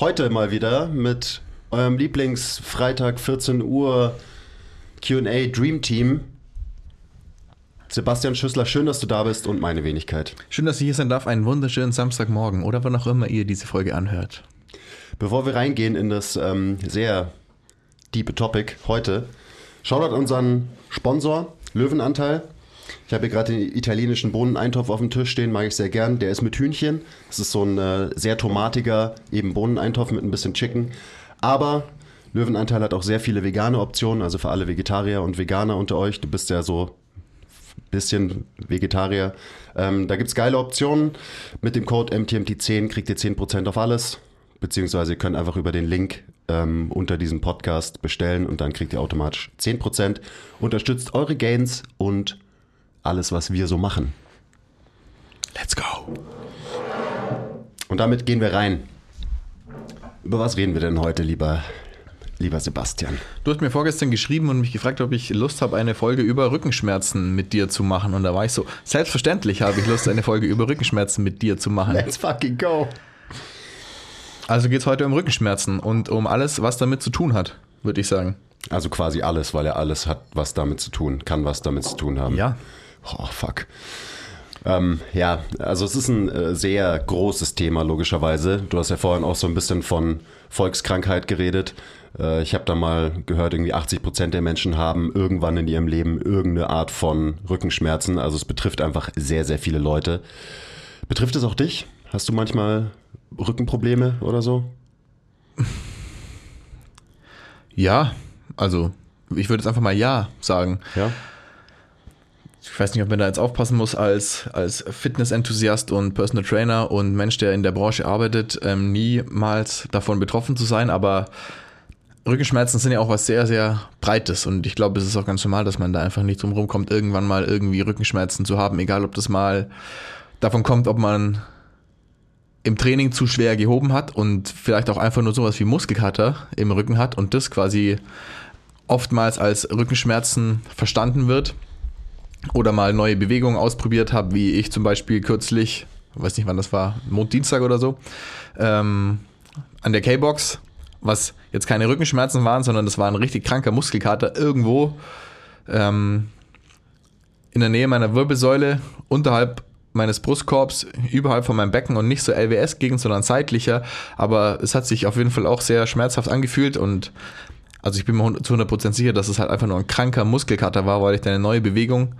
Heute mal wieder mit eurem Lieblingsfreitag 14 Uhr QA Dream Team. Sebastian Schüssler, schön, dass du da bist und meine Wenigkeit. Schön, dass ich hier sein darf. Einen wunderschönen Samstagmorgen oder wann auch immer ihr diese Folge anhört. Bevor wir reingehen in das ähm, sehr diepe Topic heute, schaut unseren Sponsor, Löwenanteil. Ich habe hier gerade den italienischen Bohneneintopf auf dem Tisch stehen, mag ich sehr gern. Der ist mit Hühnchen. Das ist so ein äh, sehr tomatiger, eben Bohneneintopf mit ein bisschen Chicken. Aber Löwenanteil hat auch sehr viele vegane Optionen, also für alle Vegetarier und Veganer unter euch. Du bist ja so bisschen Vegetarier. Ähm, da gibt es geile Optionen. Mit dem Code MTMT10 kriegt ihr 10% auf alles. Beziehungsweise ihr könnt einfach über den Link ähm, unter diesem Podcast bestellen und dann kriegt ihr automatisch 10%. Unterstützt eure Gains und alles, was wir so machen. Let's go. Und damit gehen wir rein. Über was reden wir denn heute, lieber lieber Sebastian. Du hast mir vorgestern geschrieben und mich gefragt, ob ich Lust habe, eine Folge über Rückenschmerzen mit dir zu machen. Und da war ich so, selbstverständlich habe ich Lust, eine Folge über Rückenschmerzen mit dir zu machen. Let's fucking go. Also geht es heute um Rückenschmerzen und um alles, was damit zu tun hat, würde ich sagen. Also quasi alles, weil er alles hat, was damit zu tun, kann was damit zu tun haben. Ja. Oh, fuck. Ähm, ja, also es ist ein äh, sehr großes Thema, logischerweise. Du hast ja vorhin auch so ein bisschen von Volkskrankheit geredet. Äh, ich habe da mal gehört, irgendwie 80 Prozent der Menschen haben irgendwann in ihrem Leben irgendeine Art von Rückenschmerzen. Also es betrifft einfach sehr, sehr viele Leute. Betrifft es auch dich? Hast du manchmal Rückenprobleme oder so? Ja, also ich würde jetzt einfach mal ja sagen. Ja ich weiß nicht, ob man da jetzt aufpassen muss als, als Fitness-Enthusiast und Personal Trainer und Mensch, der in der Branche arbeitet, ähm, niemals davon betroffen zu sein, aber Rückenschmerzen sind ja auch was sehr, sehr Breites und ich glaube, es ist auch ganz normal, dass man da einfach nicht drum rumkommt, irgendwann mal irgendwie Rückenschmerzen zu haben, egal ob das mal davon kommt, ob man im Training zu schwer gehoben hat und vielleicht auch einfach nur sowas wie Muskelkater im Rücken hat und das quasi oftmals als Rückenschmerzen verstanden wird oder mal neue Bewegungen ausprobiert habe, wie ich zum Beispiel kürzlich, weiß nicht wann das war, Montdienstag oder so, ähm, an der K-Box, was jetzt keine Rückenschmerzen waren, sondern das war ein richtig kranker Muskelkater irgendwo ähm, in der Nähe meiner Wirbelsäule, unterhalb meines Brustkorbs, überhalb von meinem Becken und nicht so LWS-Gegend, sondern seitlicher. Aber es hat sich auf jeden Fall auch sehr schmerzhaft angefühlt und also ich bin mir zu 100% sicher, dass es halt einfach nur ein kranker Muskelkater war, weil ich da eine neue Bewegung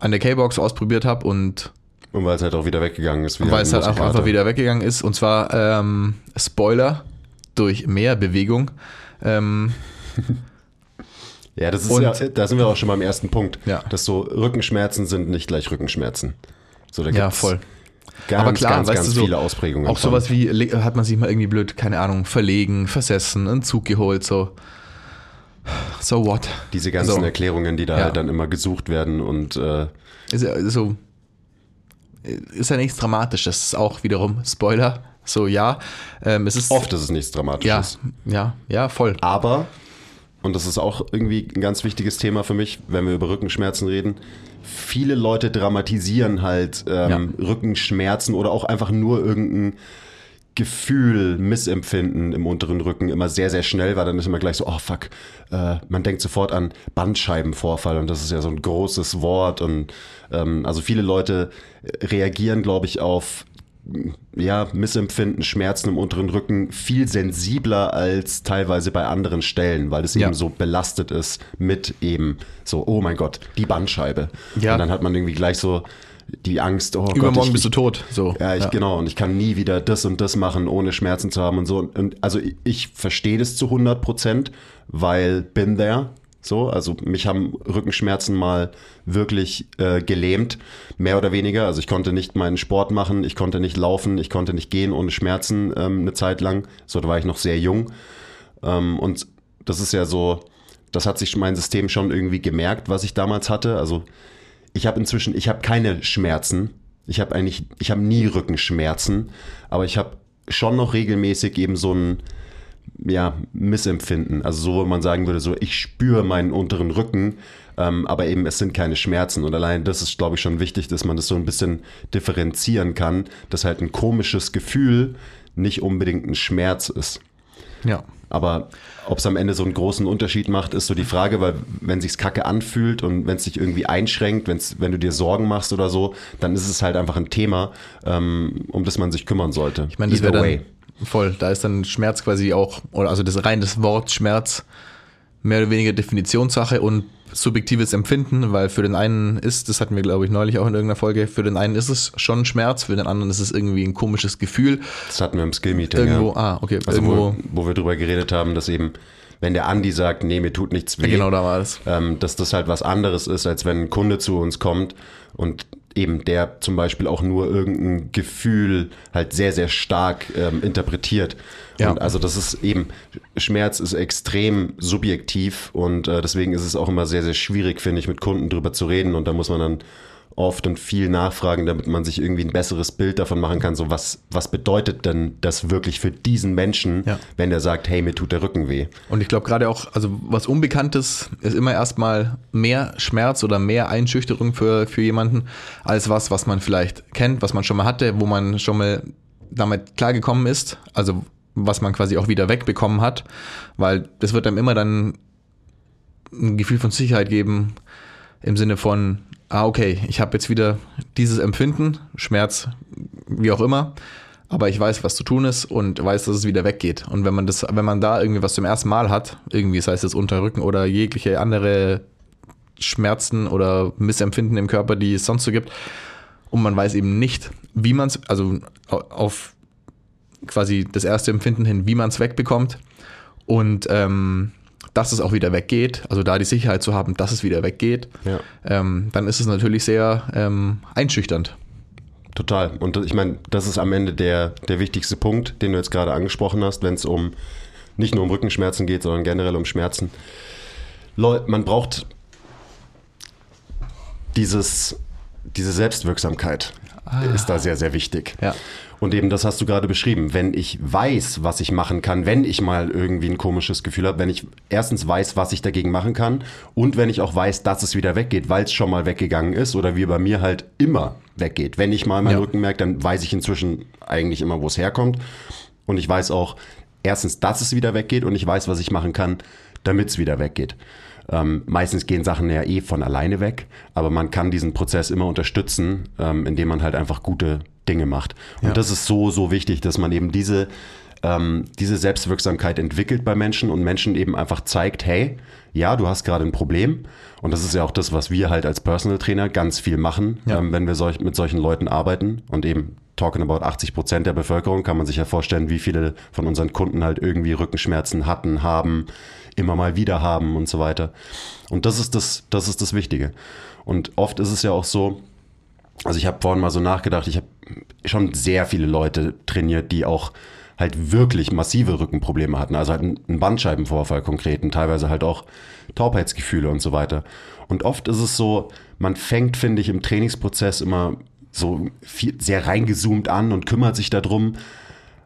an der K-Box ausprobiert habe und und weil es halt auch wieder weggegangen ist. Weil es halt auch einfach wieder weggegangen ist. Und zwar ähm, Spoiler durch mehr Bewegung. Ähm, ja, das ist ja, da sind wir auch schon beim ersten Punkt. Ja. Dass so Rückenschmerzen sind nicht gleich Rückenschmerzen. So, da ja, voll. Ganz, Aber klar, ganz, ganz weißt du, viele Ausprägungen. Auch sowas wie, hat man sich mal irgendwie blöd, keine Ahnung, verlegen, versessen, einen Zug geholt, so so what? Diese ganzen so. Erklärungen, die da ja. halt dann immer gesucht werden und äh ist, ja, so, ist ja nichts Dramatisches, ist auch wiederum Spoiler. So, ja. Ähm, es ist, Oft ist es nichts Dramatisches. Ja, ja, ja, voll. Aber, und das ist auch irgendwie ein ganz wichtiges Thema für mich, wenn wir über Rückenschmerzen reden, viele Leute dramatisieren halt ähm, ja. Rückenschmerzen oder auch einfach nur irgendein Gefühl, Missempfinden im unteren Rücken immer sehr, sehr schnell war. Dann ist immer gleich so, oh fuck, äh, man denkt sofort an Bandscheibenvorfall und das ist ja so ein großes Wort. Und ähm, also viele Leute reagieren, glaube ich, auf ja, Missempfinden, Schmerzen im unteren Rücken viel sensibler als teilweise bei anderen Stellen, weil es ja. eben so belastet ist mit eben so, oh mein Gott, die Bandscheibe. Ja. Und dann hat man irgendwie gleich so die Angst, oh Übermorgen Gott, ich, bist du tot. So. Ja, ich, genau. Und ich kann nie wieder das und das machen, ohne Schmerzen zu haben und so. Und also ich, ich verstehe das zu 100 Prozent, weil bin there. So, also mich haben Rückenschmerzen mal wirklich äh, gelähmt, mehr oder weniger. Also ich konnte nicht meinen Sport machen, ich konnte nicht laufen, ich konnte nicht gehen ohne Schmerzen ähm, eine Zeit lang. So, da war ich noch sehr jung. Ähm, und das ist ja so, das hat sich mein System schon irgendwie gemerkt, was ich damals hatte. Also ich habe inzwischen, ich habe keine Schmerzen. Ich habe eigentlich, ich habe nie Rückenschmerzen, aber ich habe schon noch regelmäßig eben so ein ja, Missempfinden. Also so, wo man sagen würde, so ich spüre meinen unteren Rücken, ähm, aber eben es sind keine Schmerzen. Und allein das ist, glaube ich, schon wichtig, dass man das so ein bisschen differenzieren kann, dass halt ein komisches Gefühl nicht unbedingt ein Schmerz ist. Ja. Aber ob es am Ende so einen großen Unterschied macht, ist so die Frage, weil wenn sich's kacke anfühlt und wenn es dich irgendwie einschränkt, wenn's, wenn du dir Sorgen machst oder so, dann ist es halt einfach ein Thema, ähm, um das man sich kümmern sollte. Ich meine, das wäre dann voll. Da ist dann Schmerz quasi auch, oder also das rein das Wort Schmerz mehr oder weniger Definitionssache und subjektives Empfinden, weil für den einen ist, das hatten wir glaube ich neulich auch in irgendeiner Folge, für den einen ist es schon Schmerz, für den anderen ist es irgendwie ein komisches Gefühl. Das hatten wir im Skill-Meeting. Irgendwo, ja. ah, okay, Also irgendwo, wo, wo wir drüber geredet haben, dass eben, wenn der Andi sagt, nee, mir tut nichts weh, genau da war das. ähm, dass das halt was anderes ist, als wenn ein Kunde zu uns kommt und eben der zum Beispiel auch nur irgendein Gefühl halt sehr, sehr stark ähm, interpretiert. Ja. Und also das ist eben, Schmerz ist extrem subjektiv und äh, deswegen ist es auch immer sehr, sehr schwierig, finde ich, mit Kunden drüber zu reden und da muss man dann oft und viel nachfragen, damit man sich irgendwie ein besseres Bild davon machen kann, so was, was bedeutet denn das wirklich für diesen Menschen, Ja. wenn der sagt, hey, mir tut der Rücken weh. Und ich glaube gerade auch, also was Unbekanntes ist immer erstmal mehr Schmerz oder mehr Einschüchterung für, für jemanden, als was, was man vielleicht kennt, was man schon mal hatte, wo man schon mal damit klargekommen ist, also was man quasi auch wieder wegbekommen hat, weil das wird einem immer dann ein Gefühl von Sicherheit geben, im Sinne von, ah, okay, ich habe jetzt wieder dieses Empfinden, Schmerz, wie auch immer, aber ich weiß, was zu tun ist und weiß, dass es wieder weggeht. Und wenn man das, wenn man da irgendwie was zum ersten Mal hat, irgendwie, sei es jetzt Unterrücken oder jegliche andere Schmerzen oder Missempfinden im Körper, die es sonst so gibt, und man weiß eben nicht, wie man es, also au- auf quasi das erste Empfinden hin, wie man es wegbekommt und ähm, dass es auch wieder weggeht, also da die Sicherheit zu haben, dass es wieder weggeht, Ja. ähm, dann ist es natürlich sehr ähm, einschüchternd. Total. Und ich meine, das ist am Ende der, der wichtigste Punkt, den du jetzt gerade angesprochen hast, wenn es um nicht nur um Rückenschmerzen geht, sondern generell um Schmerzen. Leute, man braucht dieses, diese Selbstwirksamkeit ist da sehr, sehr wichtig. Ja. Und eben das hast du gerade beschrieben. Wenn ich weiß, was ich machen kann, wenn ich mal irgendwie ein komisches Gefühl habe, wenn ich erstens weiß, was ich dagegen machen kann und wenn ich auch weiß, dass es wieder weggeht, weil es schon mal weggegangen ist oder wie bei mir halt immer weggeht. Wenn ich mal meinen Ja. Rücken merke, dann weiß ich inzwischen eigentlich immer, wo es herkommt. Und ich weiß auch erstens, dass es wieder weggeht und ich weiß, was ich machen kann, damit es wieder weggeht. Ähm, meistens gehen Sachen ja eh von alleine weg, aber man kann diesen Prozess immer unterstützen, ähm, indem man halt einfach gute Dinge macht. Und Ja. das ist so, so wichtig, dass man eben diese, ähm, diese Selbstwirksamkeit entwickelt bei Menschen und Menschen eben einfach zeigt, hey, ja, du hast gerade ein Problem. Und das ist ja auch das, was wir halt als Personal Trainer ganz viel machen, Ja. ähm, wenn wir solch, mit solchen Leuten arbeiten und eben talking about 80 Prozent der Bevölkerung, kann man sich ja vorstellen, wie viele von unseren Kunden halt irgendwie Rückenschmerzen hatten, haben, immer mal wieder haben und so weiter. Und das ist das, das ist das Wichtige. Und oft ist es ja auch so, also ich habe vorhin mal so nachgedacht, ich habe schon sehr viele Leute trainiert, die auch halt wirklich massive Rückenprobleme hatten. Also halt einen Bandscheibenvorfall konkret und teilweise halt auch Taubheitsgefühle und so weiter. Und oft ist es so, man fängt, finde ich, im Trainingsprozess immer so viel, sehr reingezoomt an und kümmert sich darum.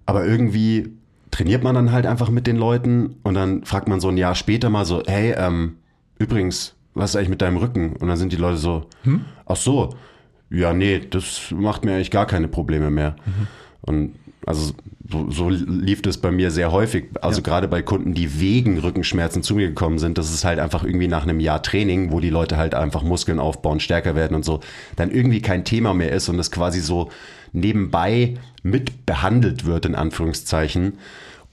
Aber irgendwie trainiert man dann halt einfach mit den Leuten und dann fragt man so ein Jahr später mal so, hey, ähm, übrigens, was ist eigentlich mit deinem Rücken? Und dann sind die Leute so, ach so, ja, nee, das macht mir eigentlich gar keine Probleme mehr. Und also so, so lief das bei mir sehr häufig. Also gerade bei Kunden, die wegen Rückenschmerzen zu mir gekommen sind, das ist halt einfach irgendwie nach einem Jahr Training, wo die Leute halt einfach Muskeln aufbauen, stärker werden und so, dann irgendwie kein Thema mehr ist und es quasi so nebenbei mit behandelt wird, in Anführungszeichen,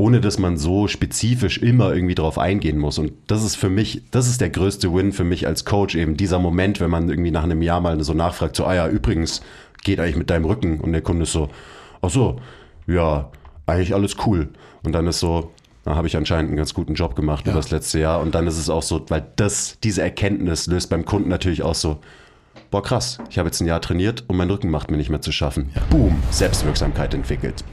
ohne dass man so spezifisch immer irgendwie drauf eingehen muss. Und das ist für mich, das ist der größte Win für mich als Coach eben, dieser Moment, wenn man irgendwie nach einem Jahr mal so nachfragt, so, ah ja, übrigens, geht eigentlich mit deinem Rücken? Und der Kunde ist so, ach so, ja, eigentlich alles cool. Und dann ist so, da habe ich anscheinend einen ganz guten Job gemacht über das letzte Jahr. Und dann ist es auch so, weil das, diese Erkenntnis löst beim Kunden natürlich auch so, boah krass, ich habe jetzt ein Jahr trainiert und mein Rücken macht mir nicht mehr zu schaffen. Boom, Selbstwirksamkeit entwickelt.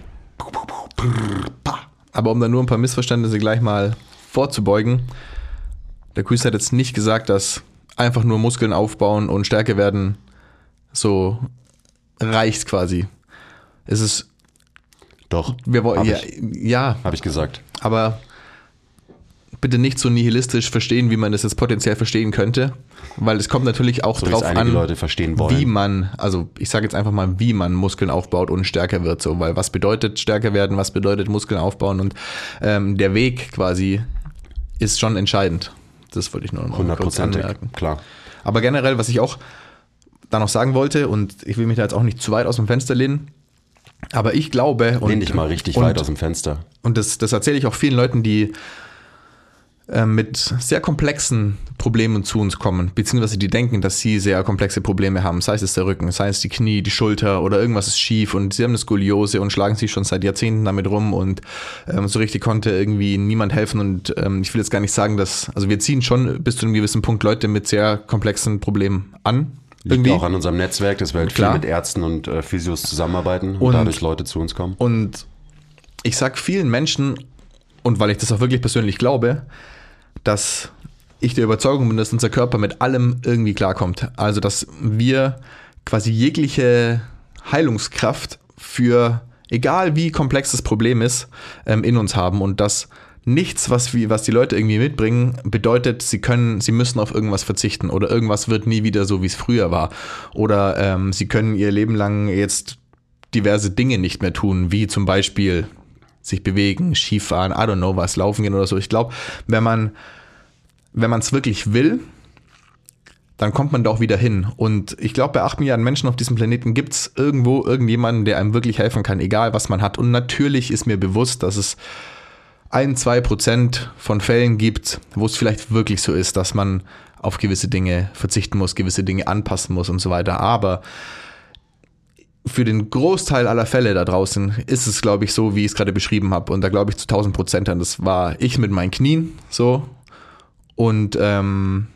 Aber um da nur ein paar Missverständnisse gleich mal vorzubeugen, der Quiz hat jetzt nicht gesagt, dass einfach nur Muskeln aufbauen und Stärke werden so reicht quasi. Es ist, Doch, wir wollen, Hab ja, ja, habe ich gesagt. aber bitte nicht so nihilistisch verstehen, wie man das jetzt potenziell verstehen könnte, weil es kommt natürlich auch So drauf an, wie man, also ich sage jetzt einfach mal, wie man Muskeln aufbaut und stärker wird, so, weil was bedeutet stärker werden, was bedeutet Muskeln aufbauen und ähm, der Weg quasi ist schon entscheidend. Das wollte ich nur noch mal kurz anmerken. klar. Aber generell, was ich auch da noch sagen wollte, und ich will mich da jetzt auch nicht zu weit aus dem Fenster lehnen, aber ich glaube, und, Lehn dich mal richtig und, weit aus dem Fenster. und das, das erzähle ich auch vielen Leuten, die äh, mit sehr komplexen Problemen zu uns kommen, beziehungsweise die denken, dass sie sehr komplexe Probleme haben, sei es der Rücken, sei es die Knie, die Schulter oder irgendwas ist schief und sie haben eine Skoliose und schlagen sich schon seit Jahrzehnten damit rum und ähm, so richtig konnte irgendwie niemand helfen und ähm, ich will jetzt gar nicht sagen, dass, also wir ziehen schon bis zu einem gewissen Punkt Leute mit sehr komplexen Problemen an. Liegt auch an unserem Netzwerk, dass wir halt Klar. viel mit Ärzten und äh, Physios zusammenarbeiten und, Und- dadurch Leute zu uns kommen. Und ich sag vielen Menschen, und weil ich das auch wirklich persönlich glaube, dass ich der Überzeugung bin, dass unser Körper mit allem irgendwie klarkommt. Also, dass wir quasi jegliche Heilungskraft für, egal wie komplex das Problem ist, ähm, in uns haben und dass nichts, was, wir, was die Leute irgendwie mitbringen, bedeutet, sie können, sie müssen auf irgendwas verzichten oder irgendwas wird nie wieder so, wie es früher war. Oder ähm, sie können ihr Leben lang jetzt diverse Dinge nicht mehr tun, wie zum Beispiel sich bewegen, Skifahren, I don't know was, laufen gehen oder so. Ich glaube, wenn man wenn es wirklich will, dann kommt man da auch wieder hin. Und ich glaube, bei 8 Milliarden Menschen auf diesem Planeten gibt es irgendwo irgendjemanden, der einem wirklich helfen kann, egal was man hat. Und natürlich ist mir bewusst, dass es ein, zwei Prozent von Fällen gibt, wo es vielleicht wirklich so ist, dass man auf gewisse Dinge verzichten muss, gewisse Dinge anpassen muss und so weiter. Aber für den Großteil aller Fälle da draußen ist es, glaube ich, so, wie ich es gerade beschrieben habe. Und da glaube ich zu 1000 Prozent an. Das war ich mit meinen Knien so. Und ähm,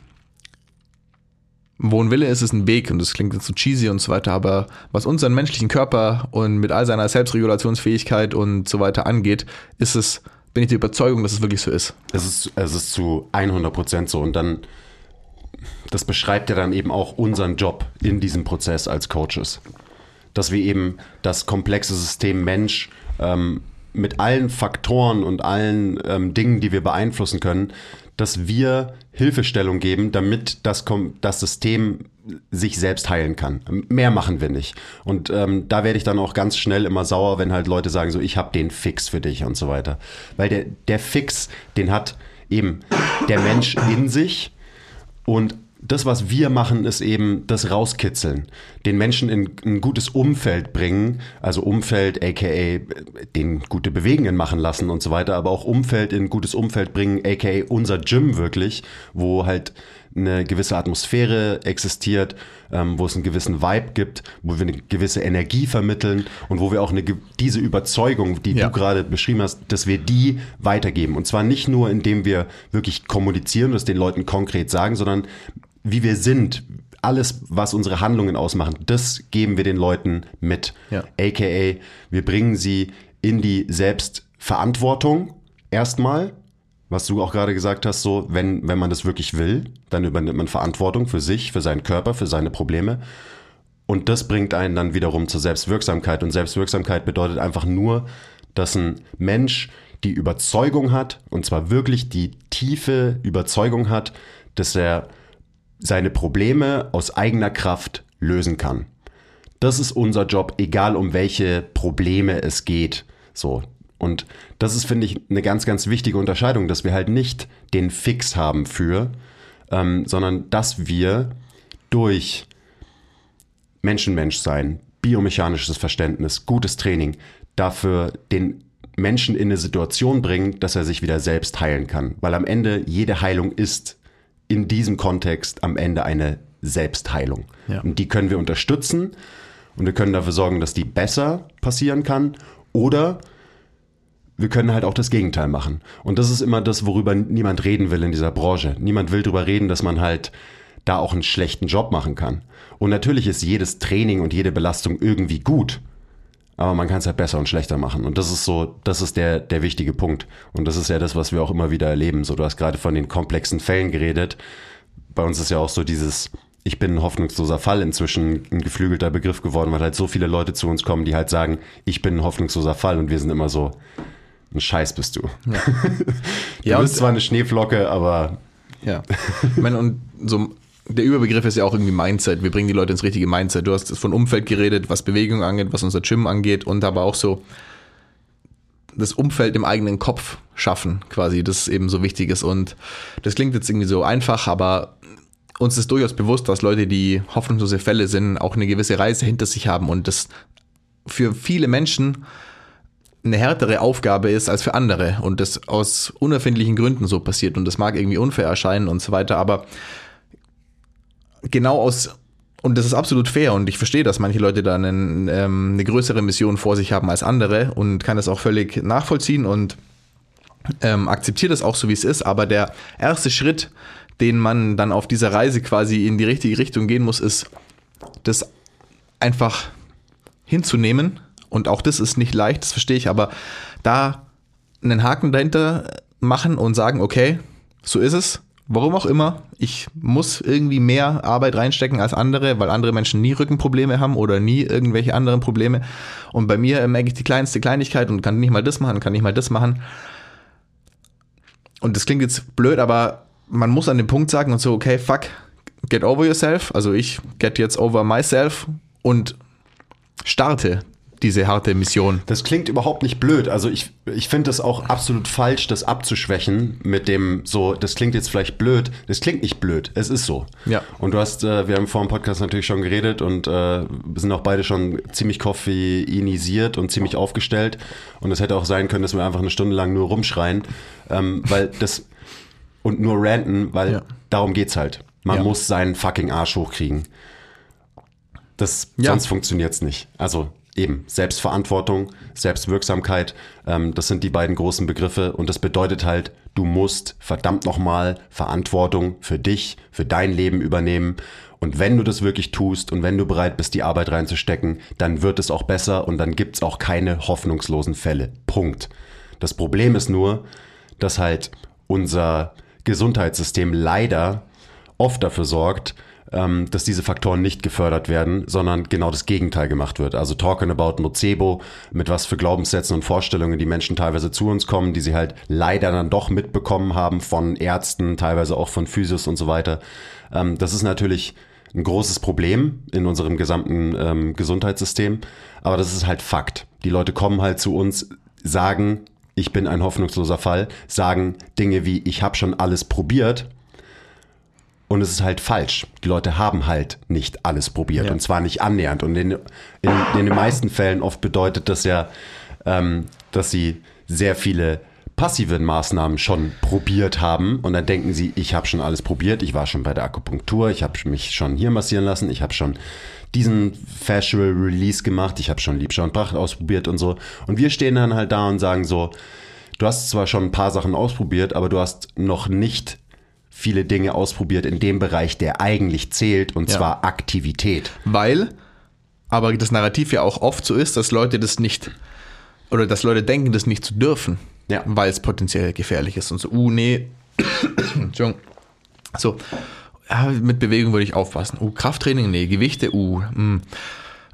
wo ein Wille ist, ist ein Weg. Und das klingt jetzt so cheesy und so weiter. Aber was unseren menschlichen Körper und mit all seiner Selbstregulationsfähigkeit und so weiter angeht, ist es, bin ich der Überzeugung, dass es wirklich so ist. Es ist, es ist zu 100 Prozent so. Und dann, das beschreibt ja dann eben auch unseren Job in diesem Prozess als Coaches. Dass wir eben das komplexe System Mensch ähm, mit allen Faktoren und allen ähm, Dingen, die wir beeinflussen können, dass wir Hilfestellung geben, damit das, das System sich selbst heilen kann. Mehr machen wir nicht. Und ähm, da werde ich dann auch ganz schnell immer sauer, wenn halt Leute sagen, so ich habe den Fix für dich und so weiter. Weil der, der Fix, den hat eben der Mensch in sich und das, was wir machen, ist eben das Rauskitzeln. Den Menschen in ein gutes Umfeld bringen, also Umfeld, aka den gute Bewegungen machen lassen und so weiter, aber auch Umfeld in ein gutes Umfeld bringen, aka unser Gym wirklich, wo halt eine gewisse Atmosphäre existiert, ähm, wo es einen gewissen Vibe gibt, wo wir eine gewisse Energie vermitteln und wo wir auch eine, diese Überzeugung, die Ja. du gerade beschrieben hast, dass wir die weitergeben. Und zwar nicht nur, indem wir wirklich kommunizieren und es den Leuten konkret sagen, sondern wie wir sind, alles, was unsere Handlungen ausmachen, das geben wir den Leuten mit. Ja. AKA, wir bringen sie in die Selbstverantwortung erstmal, was du auch gerade gesagt hast, so, wenn, wenn man das wirklich will, dann übernimmt man Verantwortung für sich, für seinen Körper, für seine Probleme. Und das bringt einen dann wiederum zur Selbstwirksamkeit. Und Selbstwirksamkeit bedeutet einfach nur, dass ein Mensch die Überzeugung hat, und zwar wirklich die tiefe Überzeugung hat, dass er seine Probleme aus eigener Kraft lösen kann. Das ist unser Job, egal um welche Probleme es geht. So. Und das ist, finde ich, eine ganz, ganz wichtige Unterscheidung, dass wir halt nicht den Fix haben für, ähm, sondern dass wir durch Menschenmensch sein, biomechanisches Verständnis, gutes Training, dafür den Menschen in eine Situation bringen, dass er sich wieder selbst heilen kann. Weil am Ende jede Heilung ist in diesem Kontext am Ende eine Selbstheilung. Ja. Und die können wir unterstützen und wir können dafür sorgen, dass die besser passieren kann. Oder wir können halt auch das Gegenteil machen. Und das ist immer das, worüber niemand reden will in dieser Branche. Niemand will darüber reden, dass man halt da auch einen schlechten Job machen kann. Und natürlich ist jedes Training und jede Belastung irgendwie gut. Aber man kann es halt besser und schlechter machen. Und das ist so, das ist der, der wichtige Punkt. Und das ist ja das, was wir auch immer wieder erleben. So, du hast gerade von den komplexen Fällen geredet. Bei uns ist ja auch so dieses, ich bin ein hoffnungsloser Fall inzwischen ein geflügelter Begriff geworden, weil halt so viele Leute zu uns kommen, die halt sagen, ich bin ein hoffnungsloser Fall und wir sind immer so, ein Scheiß bist du. Ja, du Ja, bist zwar eine Schneeflocke, aber Ja. Ich meine, und so der Überbegriff ist ja auch irgendwie Mindset. Wir bringen die Leute ins richtige Mindset. Du hast von Umfeld geredet, was Bewegung angeht, was unser Gym angeht und aber auch so das Umfeld im eigenen Kopf schaffen, quasi, das eben so wichtig ist. Und das klingt jetzt irgendwie so einfach, aber uns ist durchaus bewusst, dass Leute, die hoffnungslose Fälle sind, auch eine gewisse Reise hinter sich haben und das für viele Menschen eine härtere Aufgabe ist als für andere und das aus unerfindlichen Gründen so passiert und das mag irgendwie unfair erscheinen und so weiter, aber genau aus und das ist absolut fair und ich verstehe, dass manche Leute da einen, ähm, eine größere Mission vor sich haben als andere und kann das auch völlig nachvollziehen und ähm, akzeptiert das auch so, wie es ist, aber der erste Schritt, den man dann auf dieser Reise quasi in die richtige Richtung gehen muss, ist, das einfach hinzunehmen. Und auch das ist nicht leicht, das verstehe ich, aber da einen Haken dahinter machen und sagen, okay, so ist es. Warum auch immer, ich muss irgendwie mehr Arbeit reinstecken als andere, weil andere Menschen nie Rückenprobleme haben oder nie irgendwelche anderen Probleme. Und bei mir merke ich die kleinste Kleinigkeit und kann nicht mal das machen, kann nicht mal das machen. Und das klingt jetzt blöd, aber man muss an dem Punkt sagen und so, okay, fuck, get over yourself. Also ich get jetzt over myself und starte diese harte Mission. Das klingt überhaupt nicht blöd. Also ich, ich finde es auch absolut falsch, das abzuschwächen mit dem so, das klingt jetzt vielleicht blöd. Das klingt nicht blöd. Es ist so. Ja. Und du hast, äh, wir haben vor dem Podcast natürlich schon geredet und äh, sind auch beide schon ziemlich koffeinisiert und ziemlich aufgestellt. Und es hätte auch sein können, dass wir einfach eine Stunde lang nur rumschreien, ähm, weil das und nur ranten, weil Ja. darum geht's halt. Man Ja. muss seinen fucking Arsch hochkriegen. Das, Ja. Sonst funktioniert's nicht. Also eben Selbstverantwortung, Selbstwirksamkeit, ähm, das sind die beiden großen Begriffe und das bedeutet halt, du musst verdammt nochmal Verantwortung für dich, für dein Leben übernehmen und wenn du das wirklich tust und wenn du bereit bist, die Arbeit reinzustecken, dann wird es auch besser und dann gibt's auch keine hoffnungslosen Fälle. Punkt. Das Problem ist nur, dass halt unser Gesundheitssystem leider oft dafür sorgt, ähm, dass diese Faktoren nicht gefördert werden, sondern genau das Gegenteil gemacht wird. Also talking about Nocebo, mit was für Glaubenssätzen und Vorstellungen die Menschen teilweise zu uns kommen, die sie halt leider dann doch mitbekommen haben von Ärzten, teilweise auch von Physios und so weiter. Ähm, das ist natürlich ein großes Problem in unserem gesamten ähm, Gesundheitssystem, aber das ist halt Fakt. Die Leute kommen halt zu uns, sagen, ich bin ein hoffnungsloser Fall, sagen Dinge wie, ich habe schon alles probiert, und es ist halt falsch. Die Leute haben halt nicht alles probiert Ja. und zwar nicht annähernd. Und in, in, in den meisten Fällen oft bedeutet das ja, ähm, dass sie sehr viele passive Maßnahmen schon probiert haben und dann denken sie, ich habe schon alles probiert, ich war schon bei der Akupunktur, ich habe mich schon hier massieren lassen, ich habe schon diesen Facial Release gemacht, ich habe schon Liebschau und Pracht ausprobiert und so. Und wir stehen dann halt da und sagen so, du hast zwar schon ein paar Sachen ausprobiert, aber du hast noch nicht viele Dinge ausprobiert in dem Bereich, der eigentlich zählt, und Ja. zwar Aktivität. Weil, aber das Narrativ ja auch oft so ist, dass Leute das nicht, oder dass Leute denken, das nicht zu dürfen, Ja. weil es potenziell gefährlich ist und so, uh, nee, Entschuldigung, so, ja, mit Bewegung würde ich aufpassen, uh, Krafttraining, nee, Gewichte, uh, mm.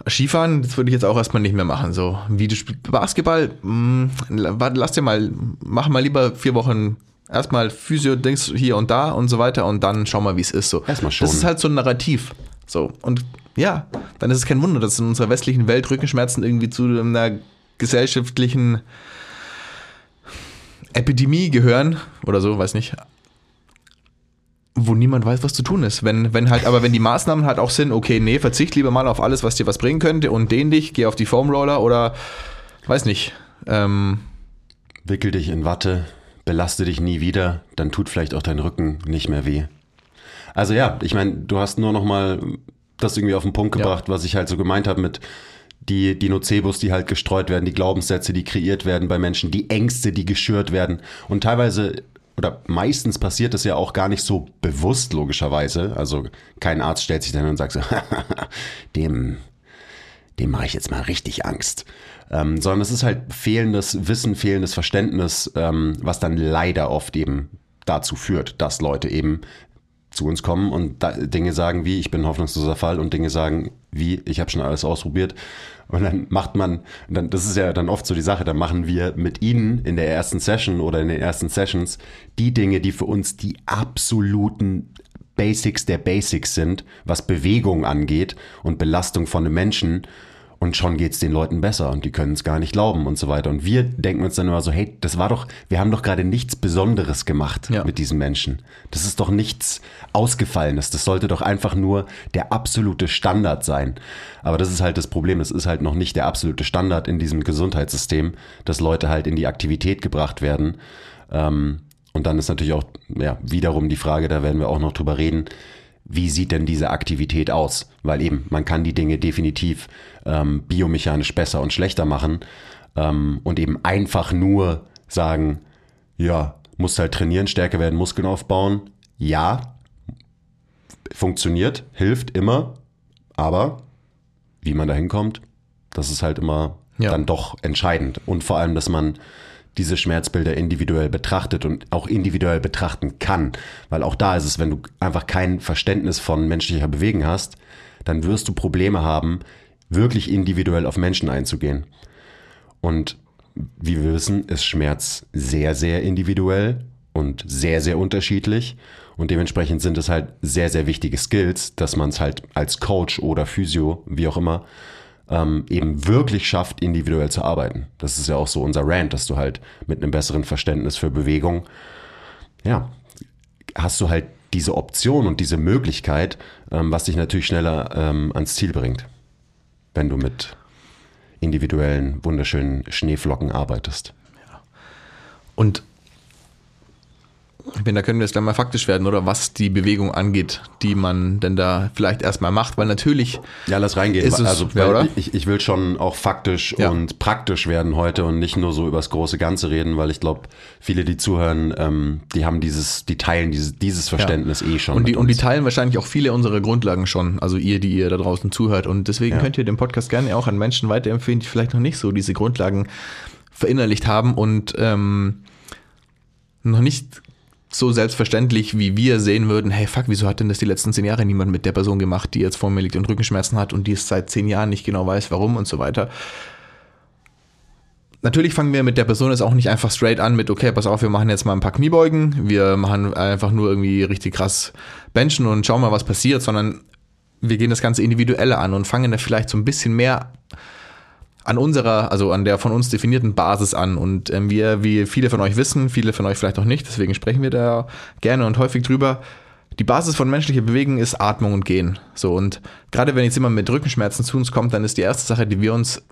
Skifahren, das würde ich jetzt auch erstmal nicht mehr machen. So, Videospiel, Basketball, mh, warte, lass dir mal, mach mal lieber vier Wochen erstmal Physio-Dings hier und da und so weiter und dann schau mal, wie es ist. So. Erstmal schon. Das ist halt so ein Narrativ. So, und ja, dann ist es kein Wunder, dass in unserer westlichen Welt Rückenschmerzen irgendwie zu einer gesellschaftlichen Epidemie gehören oder so, weiß nicht. Wo niemand weiß, was zu tun ist. Wenn, wenn halt, aber wenn die Maßnahmen halt auch sind, okay, nee, verzicht lieber mal auf alles, was dir was bringen könnte und dehn dich, geh auf die Foam Roller oder weiß nicht, ähm, wickel dich in Watte, belaste dich nie wieder, dann tut vielleicht auch dein Rücken nicht mehr weh. Also ja, ich meine, du hast nur noch mal das irgendwie auf den Punkt gebracht, ja. was ich halt so gemeint habe mit die, die Nocebos, die halt gestreut werden, die Glaubenssätze, die kreiert werden bei Menschen, die Ängste, die geschürt werden. Und teilweise oder meistens passiert es ja auch gar nicht so bewusst, logischerweise. Also kein Arzt stellt sich dann und sagt so, dem, dem mache ich jetzt mal richtig Angst. Ähm, sondern es ist halt fehlendes Wissen, fehlendes Verständnis, ähm, was dann leider oft eben dazu führt, dass Leute eben zu uns kommen und Dinge sagen wie, ich bin ein hoffnungsloser Fall und Dinge sagen wie, ich habe schon alles ausprobiert. Und dann macht man, dann, das ist ja dann oft so die Sache, dann machen wir mit ihnen in der ersten Session oder in den ersten Sessions die Dinge, die für uns die absoluten Basics der Basics sind, was Bewegung angeht und Belastung von einem Menschen und schon geht's den Leuten besser und die können es gar nicht glauben und so weiter. Und wir denken uns dann immer so, hey, das war doch, wir haben doch gerade nichts Besonderes gemacht ja. mit diesen Menschen. Das ist doch nichts Ausgefallenes. Das sollte doch einfach nur der absolute Standard sein. Aber das ist halt das Problem. Das ist halt noch nicht der absolute Standard in diesem Gesundheitssystem, dass Leute halt in die Aktivität gebracht werden. Ähm, und dann ist natürlich auch ja, wiederum die Frage, da werden wir auch noch drüber reden, wie sieht denn diese Aktivität aus? Weil eben, man kann die Dinge definitiv ähm, biomechanisch besser und schlechter machen ähm, und eben einfach nur sagen, ja, musst halt trainieren, stärker werden, Muskeln aufbauen. Ja, funktioniert, hilft immer, aber wie man da hinkommt, das ist halt immer ja. dann doch entscheidend. Und vor allem, dass man diese Schmerzbilder individuell betrachtet und auch individuell betrachten kann. Weil auch da ist es, wenn du einfach kein Verständnis von menschlicher Bewegung hast, dann wirst du Probleme haben, wirklich individuell auf Menschen einzugehen. Und wie wir wissen, ist Schmerz sehr, sehr individuell und sehr, sehr unterschiedlich. Und dementsprechend sind es halt sehr, sehr wichtige Skills, dass man es halt als Coach oder Physio, wie auch immer, ähm, eben wirklich schafft, individuell zu arbeiten. Das ist ja auch so unser Rant, dass du halt mit einem besseren Verständnis für Bewegung, ja, hast du halt diese Option und diese Möglichkeit, ähm, was dich natürlich schneller ähm, ans Ziel bringt, wenn du mit individuellen, wunderschönen Schneeflocken arbeitest. Ja. Und ich bin, da können wir jetzt gleich mal faktisch werden, oder was die Bewegung angeht, die man denn da vielleicht erstmal macht, weil natürlich. Ja, lass reingehen. Ist es, also, ja, oder? Ich, ich will schon auch faktisch ja. und praktisch werden heute und nicht nur so übers große Ganze reden, weil ich glaube, viele, die zuhören, ähm, die haben dieses, die teilen dieses, dieses Verständnis ja. eh schon. Und die, und die teilen wahrscheinlich auch viele unserer Grundlagen schon, also ihr, die ihr da draußen zuhört. Und deswegen könnt ihr den Podcast gerne auch an Menschen weiterempfehlen, die vielleicht noch nicht so diese Grundlagen verinnerlicht haben und ähm, noch nicht so selbstverständlich, wie wir sehen würden, hey fuck, wieso hat denn das die letzten zehn Jahre niemand mit der Person gemacht, die jetzt vor mir liegt und Rückenschmerzen hat und die es seit zehn Jahren nicht genau weiß, warum und so weiter. Natürlich fangen wir mit der Person jetzt auch nicht einfach straight an mit, okay, pass auf, wir machen jetzt mal ein paar Kniebeugen, wir machen einfach nur irgendwie richtig krass Benchen und schauen mal, was passiert, sondern wir gehen das Ganze individuell an und fangen da vielleicht so ein bisschen mehr an unserer, also an der von uns definierten Basis an. Und ähm, wir, wie viele von euch wissen, viele von euch vielleicht auch nicht, deswegen sprechen wir da gerne und häufig drüber. Die Basis von menschlicher Bewegung ist Atmung und Gehen. So, und gerade wenn jetzt jemand mit Rückenschmerzen zu uns kommt, dann ist die erste Sache, die wir uns,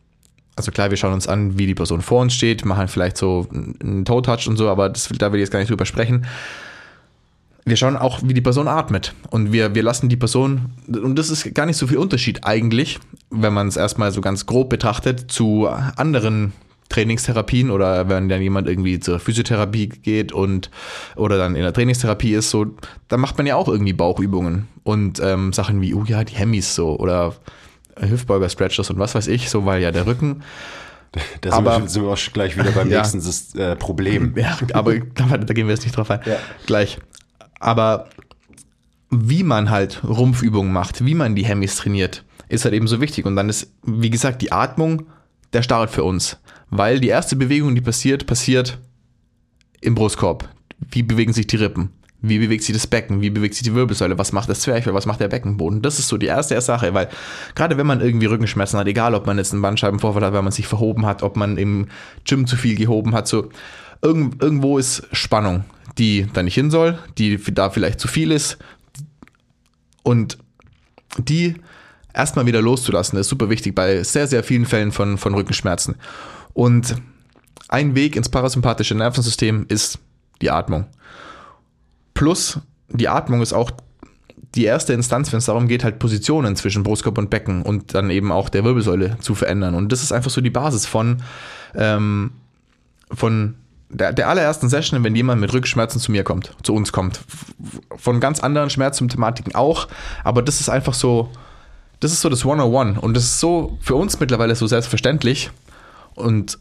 also klar, wir schauen uns an, wie die Person vor uns steht, machen vielleicht so einen Toe-Touch und so, aber das, da will ich jetzt gar nicht drüber sprechen wir schauen auch, wie die Person atmet. Und wir, wir lassen die Person, und das ist gar nicht so viel Unterschied eigentlich, wenn man es erstmal so ganz grob betrachtet, zu anderen Trainingstherapien oder wenn dann jemand irgendwie zur Physiotherapie geht und oder dann in der Trainingstherapie ist, so, dann macht man ja auch irgendwie Bauchübungen und ähm, Sachen wie, oh ja, die Hemmis so oder Hüftbeuger Stretchers und was weiß ich, so, weil ja der Rücken da sind, aber, wir, sind wir auch gleich wieder beim ja, nächsten äh, Problem. Ja, aber da, da, gehen wir jetzt nicht drauf ein. Ja. Gleich. Aber wie man halt Rumpfübungen macht, wie man die Hemmys trainiert, ist halt eben so wichtig. Und dann ist, wie gesagt, die Atmung der Start für uns. Weil die erste Bewegung, die passiert, passiert im Brustkorb. Wie bewegen sich die Rippen? Wie bewegt sich das Becken? Wie bewegt sich die Wirbelsäule? Was macht das Zwerchfell? Was macht der Beckenboden? Das ist so die erste Sache, weil gerade wenn man irgendwie Rückenschmerzen hat, egal ob man jetzt einen Bandscheibenvorfall hat, weil man sich verhoben hat, ob man im Gym zu viel gehoben hat, so irgendwo ist Spannung die da nicht hin soll, die da vielleicht zu viel ist und die erstmal wieder loszulassen, ist super wichtig bei sehr, sehr vielen Fällen von, von Rückenschmerzen. Und ein Weg ins parasympathische Nervensystem ist die Atmung. Plus, die Atmung ist auch die erste Instanz, wenn es darum geht, halt Positionen zwischen Brustkorb und Becken und dann eben auch der Wirbelsäule zu verändern. Und das ist einfach so die Basis von, ähm, von der, der allerersten Session, wenn jemand mit Rückenschmerzen zu mir kommt, zu uns kommt. Von ganz anderen Schmerzsymptomatiken auch, aber das ist einfach so, das ist so das 101 und das ist so für uns mittlerweile so selbstverständlich und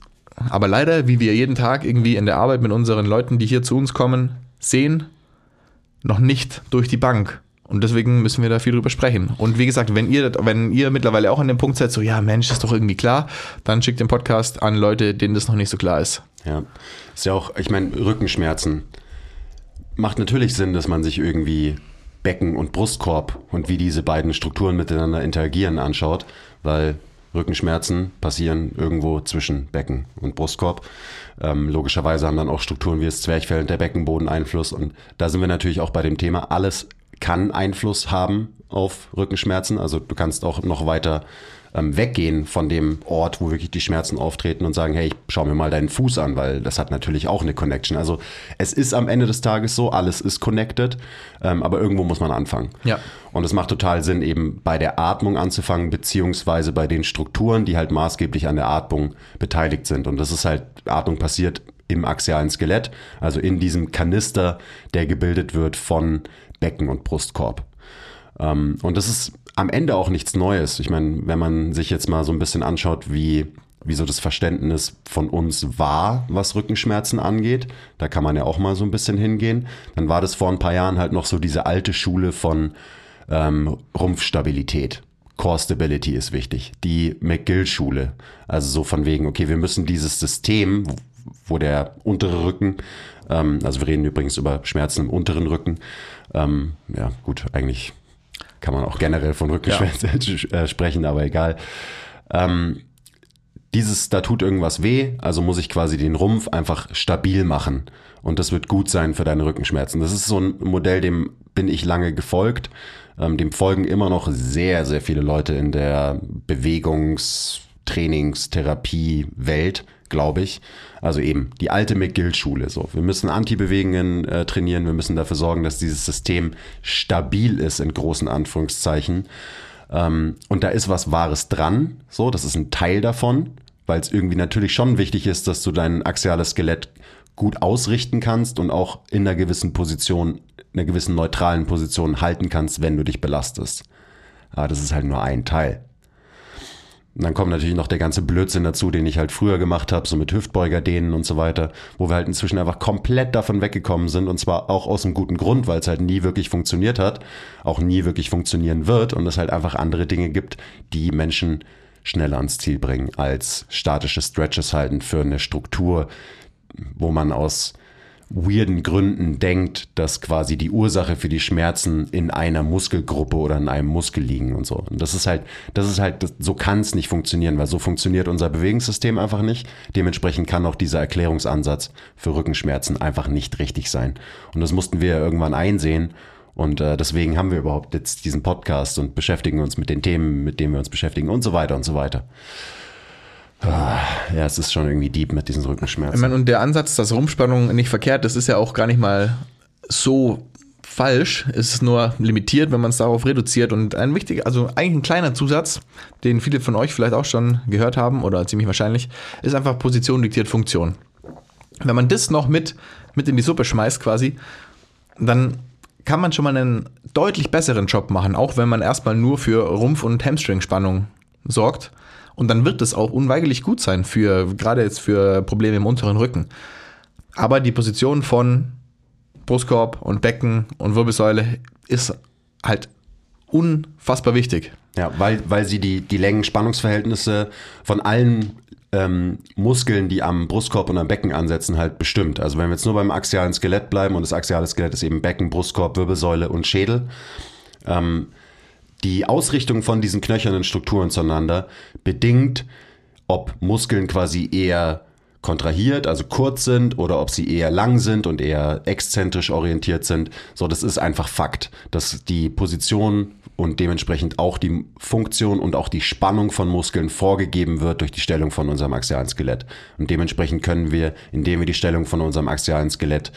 aber leider, wie wir jeden Tag irgendwie in der Arbeit mit unseren Leuten, die hier zu uns kommen, sehen, noch nicht durch die Bank. Und deswegen müssen wir da viel drüber sprechen. Und wie gesagt, wenn ihr, wenn ihr mittlerweile auch an dem Punkt seid, so, ja, Mensch, ist doch irgendwie klar, dann schickt den Podcast an Leute, denen das noch nicht so klar ist. Ja, ist ja auch, ich meine, Rückenschmerzen. Macht natürlich Sinn, dass man sich irgendwie Becken und Brustkorb und wie diese beiden Strukturen miteinander interagieren anschaut, weil Rückenschmerzen passieren irgendwo zwischen Becken und Brustkorb. Ähm, logischerweise haben dann auch Strukturen wie das Zwerchfell und der Beckenboden Einfluss. Und da sind wir natürlich auch bei dem Thema, alles kann Einfluss haben auf Rückenschmerzen. Also du kannst auch noch weiter ähm, weggehen von dem Ort, wo wirklich die Schmerzen auftreten und sagen, hey, ich schau mir mal deinen Fuß an, weil das hat natürlich auch eine Connection. Also es ist am Ende des Tages so, alles ist connected, ähm, aber irgendwo muss man anfangen. Ja. Und es macht total Sinn, eben bei der Atmung anzufangen, beziehungsweise bei den Strukturen, die halt maßgeblich an der Atmung beteiligt sind. Und das ist halt, Atmung passiert im axialen Skelett, also in diesem Kanister, der gebildet wird von Becken und Brustkorb. Ähm, und das ist am Ende auch nichts Neues. Ich meine, wenn man sich jetzt mal so ein bisschen anschaut, wie, wie so das Verständnis von uns war, was Rückenschmerzen angeht, da kann man ja auch mal so ein bisschen hingehen, dann war das vor ein paar Jahren halt noch so diese alte Schule von ähm, Rumpfstabilität. Core Stability ist wichtig. Die McGill-Schule. Also so von wegen, okay, wir müssen dieses System, wo der untere Rücken, ähm, also wir reden übrigens über Schmerzen im unteren Rücken, ähm, ja gut, eigentlich kann man auch generell von Rückenschmerzen ja. Äh, sprechen, aber egal. Ähm, dieses, da tut irgendwas weh, also muss ich quasi den Rumpf einfach stabil machen. Und das wird gut sein für deine Rückenschmerzen. Das ist so ein Modell, dem bin ich lange gefolgt. Ähm, dem folgen immer noch sehr, sehr viele Leute in der Bewegungs-, Trainings-, Therapie-Welt glaube ich. Also eben die alte McGill-Schule. So, wir müssen Antibewegungen äh, trainieren, wir müssen dafür sorgen, dass dieses System stabil ist in großen Anführungszeichen. Ähm, und da ist was Wahres dran. So, das ist ein Teil davon, weil es irgendwie natürlich schon wichtig ist, dass du dein axiales Skelett gut ausrichten kannst und auch in einer gewissen Position, einer gewissen neutralen Position halten kannst, wenn du dich belastest. Aber das ist halt nur ein Teil. Und dann kommt natürlich noch der ganze Blödsinn dazu, den ich halt früher gemacht habe, so mit Hüftbeuger-Dehnen und so weiter, wo wir halt inzwischen einfach komplett davon weggekommen sind und zwar auch aus einem guten Grund, weil es halt nie wirklich funktioniert hat, auch nie wirklich funktionieren wird und es halt einfach andere Dinge gibt, die Menschen schneller ans Ziel bringen als statische Stretches halten für eine Struktur, wo man aus weirden Gründen denkt, dass quasi die Ursache für die Schmerzen in einer Muskelgruppe oder in einem Muskel liegen und so. Und das ist halt, das ist halt, so kann es nicht funktionieren, weil so funktioniert unser Bewegungssystem einfach nicht. Dementsprechend kann auch dieser Erklärungsansatz für Rückenschmerzen einfach nicht richtig sein. Und das mussten wir irgendwann einsehen. Und äh, deswegen haben wir überhaupt jetzt diesen Podcast und beschäftigen uns mit den Themen, mit denen wir uns beschäftigen und so weiter und so weiter. Ah, ja, es ist schon irgendwie deep mit diesen Rückenschmerzen. Ich meine, und der Ansatz, dass Rumpfspannung nicht verkehrt ist, ist ja auch gar nicht mal so falsch. Es ist nur limitiert, wenn man es darauf reduziert. Und ein wichtiger, also eigentlich ein kleiner Zusatz, den viele von euch vielleicht auch schon gehört haben oder ziemlich wahrscheinlich, ist einfach Position diktiert Funktion. Wenn man das noch mit, mit in die Suppe schmeißt quasi, dann kann man schon mal einen deutlich besseren Job machen, auch wenn man erstmal nur für Rumpf- und Hamstring-Spannung sorgt. Und dann wird es auch unweigerlich gut sein für, gerade jetzt für Probleme im unteren Rücken. Aber die Position von Brustkorb und Becken und Wirbelsäule ist halt unfassbar wichtig. Ja, weil, weil sie die, die Längen-Spannungsverhältnisse von allen ähm, Muskeln, die am Brustkorb und am Becken ansetzen, halt bestimmt. Also wenn wir jetzt nur beim axialen Skelett bleiben und das axiale Skelett ist eben Becken, Brustkorb, Wirbelsäule und Schädel, ähm, die Ausrichtung von diesen knöchernen Strukturen zueinander bedingt, ob Muskeln quasi eher kontrahiert, also kurz sind oder ob sie eher lang sind und eher exzentrisch orientiert sind. So, das ist einfach Fakt, dass die Position und dementsprechend auch die Funktion und auch die Spannung von Muskeln vorgegeben wird durch die Stellung von unserem axialen Skelett. Und dementsprechend können wir, indem wir die Stellung von unserem axialen Skelett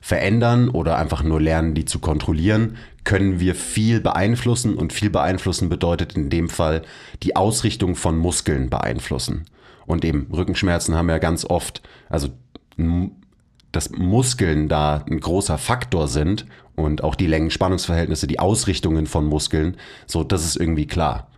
verändern oder einfach nur lernen, die zu kontrollieren, können wir viel beeinflussen und viel beeinflussen bedeutet in dem Fall die Ausrichtung von Muskeln beeinflussen. Und eben Rückenschmerzen haben ja ganz oft, also dass Muskeln da ein großer Faktor sind und auch die Längen-Spannungsverhältnisse, die Ausrichtungen von Muskeln, so, das ist irgendwie klar.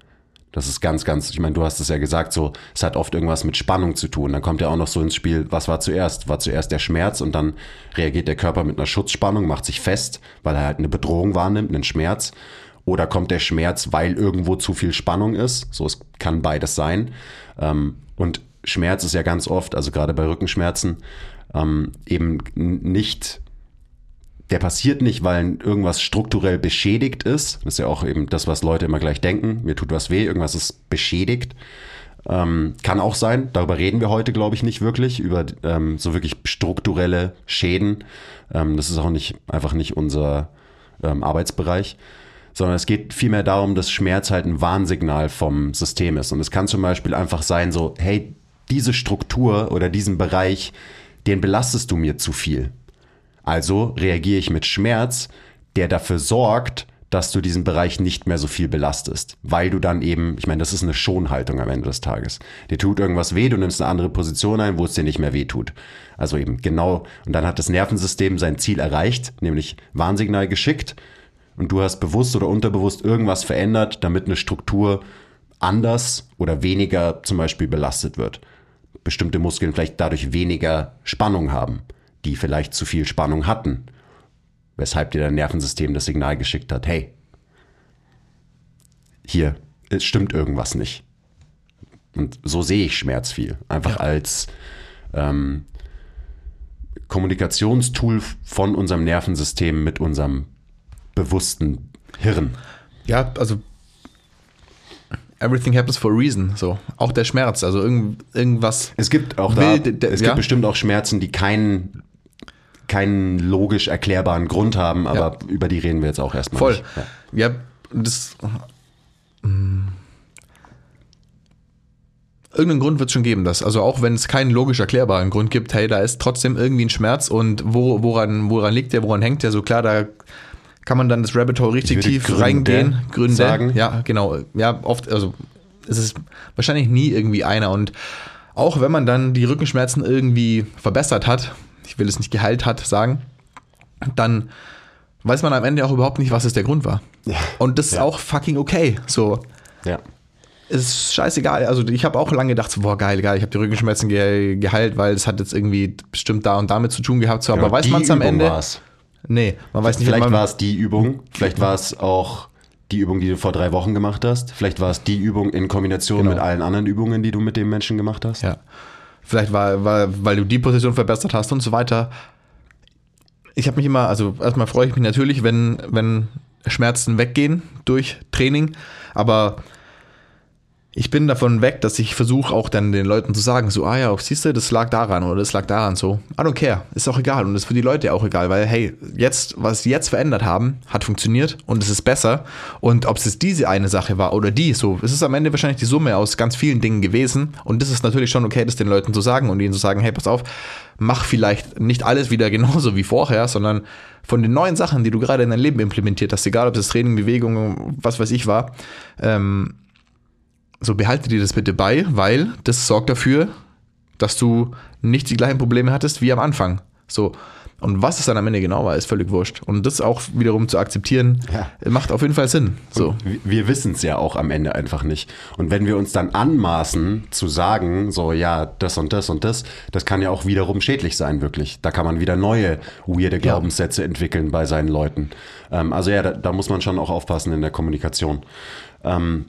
Das ist ganz, ganz, ich meine, du hast es ja gesagt, so, es hat oft irgendwas mit Spannung zu tun. Dann kommt ja auch noch so ins Spiel, was war zuerst? War zuerst der Schmerz und dann reagiert der Körper mit einer Schutzspannung, macht sich fest, weil er halt eine Bedrohung wahrnimmt, einen Schmerz. Oder kommt der Schmerz, weil irgendwo zu viel Spannung ist? So, es kann beides sein. Ähm, und Schmerz ist ja ganz oft, also gerade bei Rückenschmerzen, ähm, eben nicht der passiert nicht, weil irgendwas strukturell beschädigt ist. Das ist ja auch eben das, was Leute immer gleich denken. Mir tut was weh, irgendwas ist beschädigt. Ähm, kann auch sein. Darüber reden wir heute, glaube ich, nicht wirklich, über ähm, so wirklich strukturelle Schäden. Ähm, das ist auch nicht einfach nicht unser ähm, Arbeitsbereich. Sondern es geht vielmehr darum, dass Schmerz halt ein Warnsignal vom System ist. Und es kann zum Beispiel einfach sein, so, hey, diese Struktur oder diesen Bereich, den belastest du mir zu viel. Also reagiere ich mit Schmerz, der dafür sorgt, dass du diesen Bereich nicht mehr so viel belastest, weil du dann eben, ich meine, das ist eine Schonhaltung am Ende des Tages. Dir tut irgendwas weh, du nimmst eine andere Position ein, wo es dir nicht mehr weh tut. Also eben genau, und dann hat das Nervensystem sein Ziel erreicht, nämlich Warnsignal geschickt und du hast bewusst oder unterbewusst irgendwas verändert, damit eine Struktur anders oder weniger zum Beispiel belastet wird. Bestimmte Muskeln vielleicht dadurch weniger Spannung haben die vielleicht zu viel Spannung hatten, weshalb dir dein Nervensystem das Signal geschickt hat, hey, hier, es stimmt irgendwas nicht. Und so sehe ich Schmerz viel. Einfach ja. als ähm, Kommunikationstool von unserem Nervensystem mit unserem bewussten Hirn. Ja, also everything happens for a reason. So, auch der Schmerz, also irgend, irgendwas. Es gibt auch da, es ja? gibt bestimmt auch Schmerzen, die keinen keinen logisch erklärbaren Grund haben, aber ja. über die reden wir jetzt auch erstmal. Voll. Nicht. Ja. ja, das. Mm. Irgendeinen Grund wird es schon geben, das. Also auch wenn es keinen logisch erklärbaren Grund gibt, hey, da ist trotzdem irgendwie ein Schmerz und wo, woran, woran liegt der, woran hängt der? So klar, da kann man dann das Rabbit Hole richtig tief Gründe reingehen. Gründe. Sagen. Ja, genau. Ja, oft, also es ist wahrscheinlich nie irgendwie einer. Und auch wenn man dann die Rückenschmerzen irgendwie verbessert hat, ich will es nicht geheilt hat, sagen, dann weiß man am Ende auch überhaupt nicht, was es der Grund war. Ja. Und das ist ja. auch fucking okay. So. Ja. Es ist scheißegal. Also ich habe auch lange gedacht, so, boah, geil, geil, ich habe die Rückenschmerzen ge geheilt, weil es hat jetzt irgendwie bestimmt da und damit zu tun gehabt. So, aber ja, weiß man es am Ende? War's. Nee, man weiß nicht. Vielleicht war es die Übung, vielleicht war es auch die Übung, die du vor drei Wochen gemacht hast. Vielleicht war es die Übung in Kombination genau. mit allen anderen Übungen, die du mit dem Menschen gemacht hast. Ja. Vielleicht war, war, weil du die Position verbessert hast und so weiter. Ich habe mich immer, also erstmal freue ich mich natürlich, wenn, wenn Schmerzen weggehen durch Training, aber ich bin davon weg, dass ich versuche auch dann den Leuten zu sagen, so, ah ja, siehst du, das lag daran oder das lag daran so. I don't care. Ist auch egal und ist für die Leute auch egal, weil hey, jetzt, was sie jetzt verändert haben, hat funktioniert und es ist besser. Und ob es jetzt diese eine Sache war oder die, so, es ist am Ende wahrscheinlich die Summe aus ganz vielen Dingen gewesen. Und das ist natürlich schon okay, das den Leuten zu sagen und ihnen zu sagen, hey, pass auf, mach vielleicht nicht alles wieder genauso wie vorher, sondern von den neuen Sachen, die du gerade in dein Leben implementiert hast, egal ob das Training, Bewegung, was weiß ich war, ähm, so behalte dir das bitte bei, weil das sorgt dafür, dass du nicht die gleichen Probleme hattest wie am Anfang. So. Und was es dann am Ende genau war, ist völlig wurscht. Und das auch wiederum zu akzeptieren, ja. macht auf jeden Fall Sinn. So. wir wissen es ja auch am Ende einfach nicht. Und wenn wir uns dann anmaßen zu sagen, so ja, das und das und das, das kann ja auch wiederum schädlich sein, wirklich. Da kann man wieder neue weirde Glaubenssätze ja. entwickeln bei seinen Leuten. Ähm, also ja, da, da, muss man schon auch aufpassen in der Kommunikation. Ähm,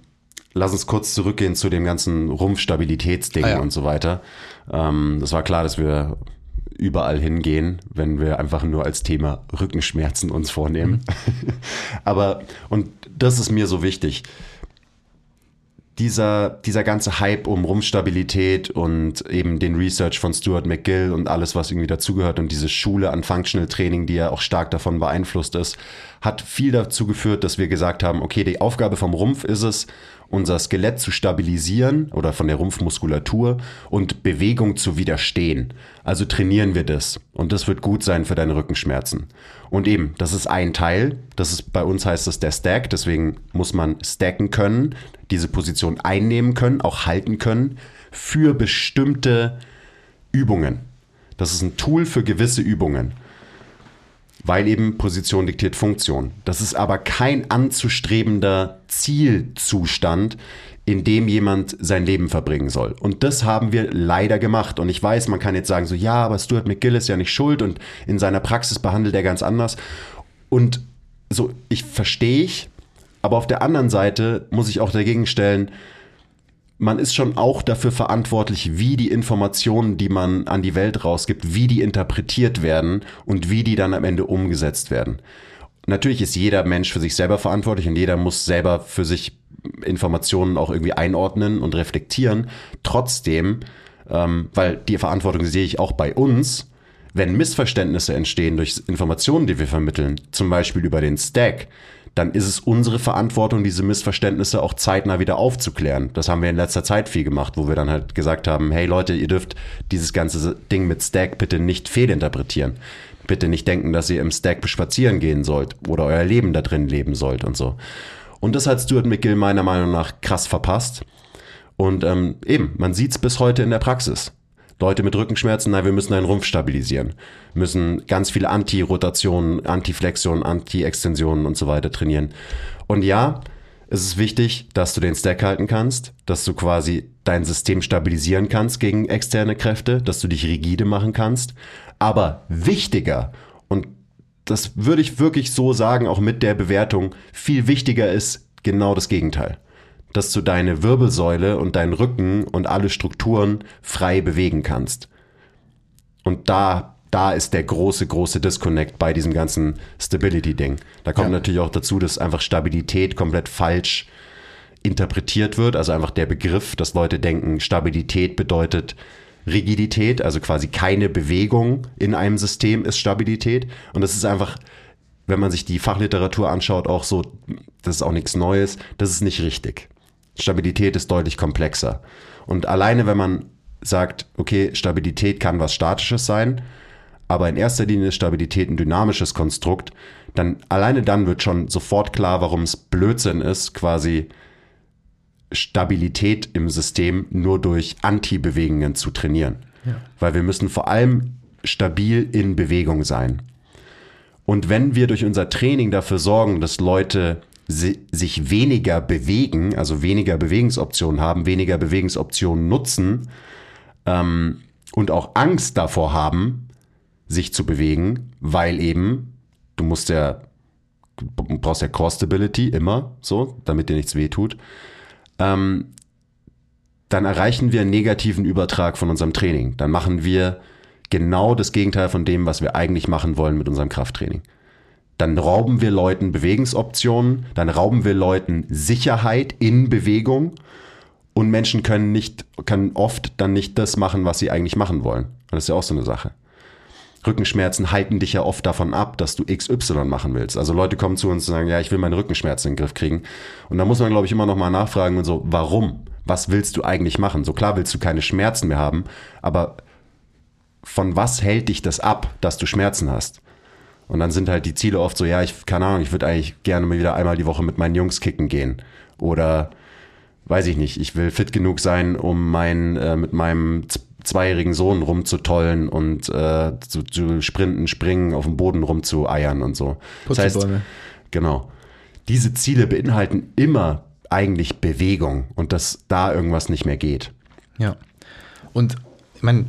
lass uns kurz zurückgehen zu dem ganzen Rumpfstabilitätsding ah, ja. und so weiter. Ähm, das war klar, dass wir überall hingehen, wenn wir einfach nur als Thema Rückenschmerzen uns vornehmen. Mhm. Aber, und das ist mir so wichtig. Dieser, dieser ganze Hype um Rumpfstabilität und eben den Research von Stuart McGill und alles, was irgendwie dazugehört und diese Schule an Functional Training, die ja auch stark davon beeinflusst ist, hat viel dazu geführt, dass wir gesagt haben, okay, die Aufgabe vom Rumpf ist es, unser Skelett zu stabilisieren oder von der Rumpfmuskulatur und Bewegung zu widerstehen. Also trainieren wir das und das wird gut sein für deine Rückenschmerzen. Und eben, das ist ein Teil, das ist bei uns heißt das der Stack, deswegen muss man stacken können, diese Position einnehmen können, auch halten können für bestimmte Übungen. Das ist ein Tool für gewisse Übungen weil eben Position diktiert Funktion. Das ist aber kein anzustrebender Zielzustand, in dem jemand sein Leben verbringen soll. Und das haben wir leider gemacht. Und ich weiß, man kann jetzt sagen, so ja, aber Stuart McGill ist ja nicht schuld und in seiner Praxis behandelt er ganz anders. Und so, ich verstehe ich, aber auf der anderen Seite muss ich auch dagegen stellen, man ist schon auch dafür verantwortlich, wie die Informationen, die man an die Welt rausgibt, wie die interpretiert werden und wie die dann am Ende umgesetzt werden. Natürlich ist jeder Mensch für sich selber verantwortlich und jeder muss selber für sich Informationen auch irgendwie einordnen und reflektieren. Trotzdem, ähm, weil die Verantwortung sehe ich auch bei uns, wenn Missverständnisse entstehen durch Informationen, die wir vermitteln, zum Beispiel über den Stack, dann ist es unsere Verantwortung, diese Missverständnisse auch zeitnah wieder aufzuklären. Das haben wir in letzter Zeit viel gemacht, wo wir dann halt gesagt haben, hey Leute, ihr dürft dieses ganze Ding mit Stack bitte nicht fehlinterpretieren. Bitte nicht denken, dass ihr im Stack spazieren gehen sollt oder euer Leben da drin leben sollt und so. Und das hat Stuart McGill meiner Meinung nach krass verpasst. Und ähm, eben, man sieht es bis heute in der Praxis. Leute mit Rückenschmerzen, nein, wir müssen einen Rumpf stabilisieren. Müssen ganz viele Anti-Rotationen, Anti-Flexionen, Anti-Extensionen und so weiter trainieren. Und ja, es ist wichtig, dass du den Stack halten kannst, dass du quasi dein System stabilisieren kannst gegen externe Kräfte, dass du dich rigide machen kannst. Aber wichtiger, und das würde ich wirklich so sagen, auch mit der Bewertung, viel wichtiger ist genau das Gegenteil dass du deine Wirbelsäule und deinen Rücken und alle Strukturen frei bewegen kannst. Und da, da ist der große, große Disconnect bei diesem ganzen Stability-Ding. Da kommt ja. natürlich auch dazu, dass einfach Stabilität komplett falsch interpretiert wird. Also einfach der Begriff, dass Leute denken, Stabilität bedeutet Rigidität, also quasi keine Bewegung in einem System ist Stabilität. Und das ist einfach, wenn man sich die Fachliteratur anschaut, auch so, das ist auch nichts Neues, das ist nicht richtig. Stabilität ist deutlich komplexer. Und alleine, wenn man sagt, okay, Stabilität kann was Statisches sein, aber in erster Linie ist Stabilität ein dynamisches Konstrukt, dann alleine dann wird schon sofort klar, warum es Blödsinn ist, quasi Stabilität im System nur durch Anti-Bewegungen zu trainieren. Ja. Weil wir müssen vor allem stabil in Bewegung sein. Und wenn wir durch unser Training dafür sorgen, dass Leute sich weniger bewegen, also weniger Bewegungsoptionen haben, weniger Bewegungsoptionen nutzen ähm, und auch Angst davor haben, sich zu bewegen, weil eben du musst ja, brauchst ja Core Stability immer so, damit dir nichts wehtut. Ähm, dann erreichen wir einen negativen Übertrag von unserem Training. Dann machen wir genau das Gegenteil von dem, was wir eigentlich machen wollen mit unserem Krafttraining dann rauben wir Leuten Bewegungsoptionen, dann rauben wir Leuten Sicherheit in Bewegung und Menschen können nicht, können oft dann nicht das machen, was sie eigentlich machen wollen. Und das ist ja auch so eine Sache. Rückenschmerzen halten dich ja oft davon ab, dass du XY machen willst. Also Leute kommen zu uns und sagen, ja, ich will meine Rückenschmerzen in den Griff kriegen. Und da muss man, glaube ich, immer noch mal nachfragen und so, warum? Was willst du eigentlich machen? So klar willst du keine Schmerzen mehr haben, aber von was hält dich das ab, dass du Schmerzen hast? Und dann sind halt die Ziele oft so, ja, ich, keine Ahnung, ich würde eigentlich gerne mal wieder einmal die Woche mit meinen Jungs kicken gehen. Oder weiß ich nicht, ich will fit genug sein, um mein, äh, mit meinem zweijährigen Sohn rumzutollen und äh, zu, zu, sprinten, springen, auf dem Boden rumzueiern und so. Das heißt, genau. Diese Ziele beinhalten immer eigentlich Bewegung und dass da irgendwas nicht mehr geht. Ja. Und ich meine,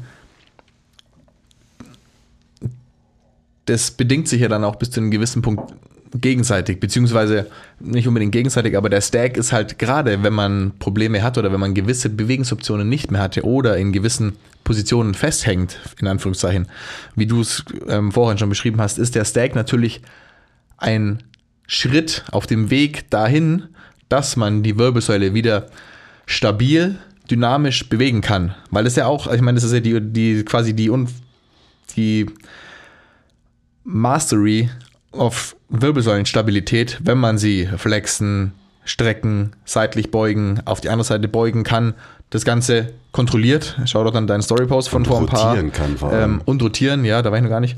das bedingt sich ja dann auch bis zu einem gewissen Punkt gegenseitig, beziehungsweise nicht unbedingt gegenseitig, aber der Stack ist halt gerade, wenn man Probleme hat oder wenn man gewisse Bewegungsoptionen nicht mehr hatte oder in gewissen Positionen festhängt, in Anführungszeichen, wie du es ähm, vorhin schon beschrieben hast, ist der Stack natürlich ein Schritt auf dem Weg dahin, dass man die Wirbelsäule wieder stabil, dynamisch bewegen kann. Weil das ja auch, ich meine, das ist ja die, die quasi die, die Mastery of Wirbelsäulenstabilität, wenn man sie flexen, strecken, seitlich beugen, auf die andere Seite beugen kann, das Ganze kontrolliert. Schau doch dann deinen Storypost von Und vor ein paar. rotieren kann vor allem. Ähm, und rotieren, ja, da war ich noch gar nicht.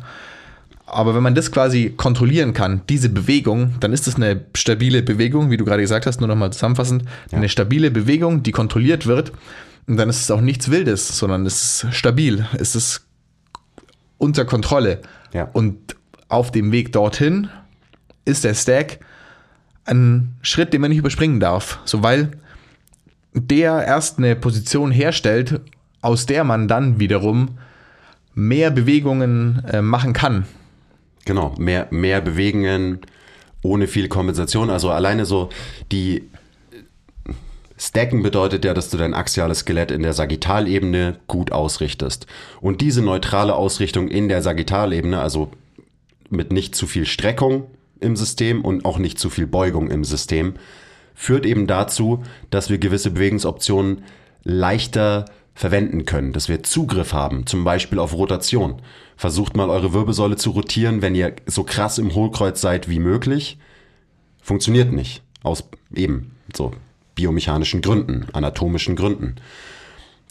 Aber wenn man das quasi kontrollieren kann, diese Bewegung, dann ist das eine stabile Bewegung, wie du gerade gesagt hast, nur nochmal zusammenfassend, eine stabile Bewegung, die kontrolliert wird. Und dann ist es auch nichts Wildes, sondern es ist stabil, es ist unter Kontrolle. Ja. Und auf dem Weg dorthin ist der Stack ein Schritt, den man nicht überspringen darf. So, weil der erst eine Position herstellt, aus der man dann wiederum mehr Bewegungen äh, machen kann. Genau, mehr, mehr Bewegungen ohne viel Kompensation. Also alleine so die Stacken bedeutet ja, dass du dein axiales Skelett in der Sagittalebene gut ausrichtest. Und diese neutrale Ausrichtung in der Sagittalebene, also mit nicht zu viel Streckung im System und auch nicht zu viel Beugung im System, führt eben dazu, dass wir gewisse Bewegungsoptionen leichter verwenden können, dass wir Zugriff haben, zum Beispiel auf Rotation. Versucht mal eure Wirbelsäule zu rotieren, wenn ihr so krass im Hohlkreuz seid wie möglich. Funktioniert nicht. Aus eben so biomechanischen Gründen, anatomischen Gründen.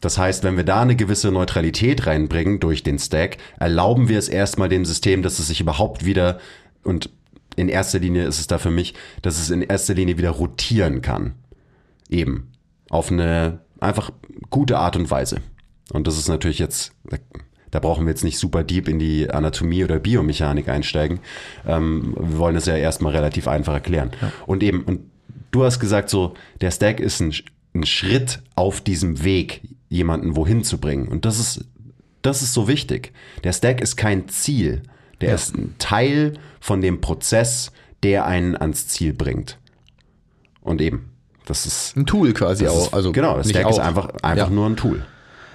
Das heißt, wenn wir da eine gewisse Neutralität reinbringen durch den Stack, erlauben wir es erstmal dem System, dass es sich überhaupt wieder und in erster Linie ist es da für mich, dass es in erster Linie wieder rotieren kann. Eben. Auf eine einfach gute Art und Weise. Und das ist natürlich jetzt, da, brauchen wir jetzt nicht super deep in die Anatomie oder Biomechanik einsteigen. Ähm, wir wollen es ja erstmal relativ einfach erklären. Und eben, und du hast gesagt, so, der Stack ist ein, ein Schritt auf diesem Weg, jemanden wohin zu bringen. Und das ist, das ist so wichtig. Der Stack ist kein Ziel. Der Ja. ist ein Teil von dem Prozess, der einen ans Ziel bringt. Und eben, das ist Ein Tool quasi auch. ist, also genau, das nicht Stack ist auch. einfach, einfach Ja. nur ein Tool.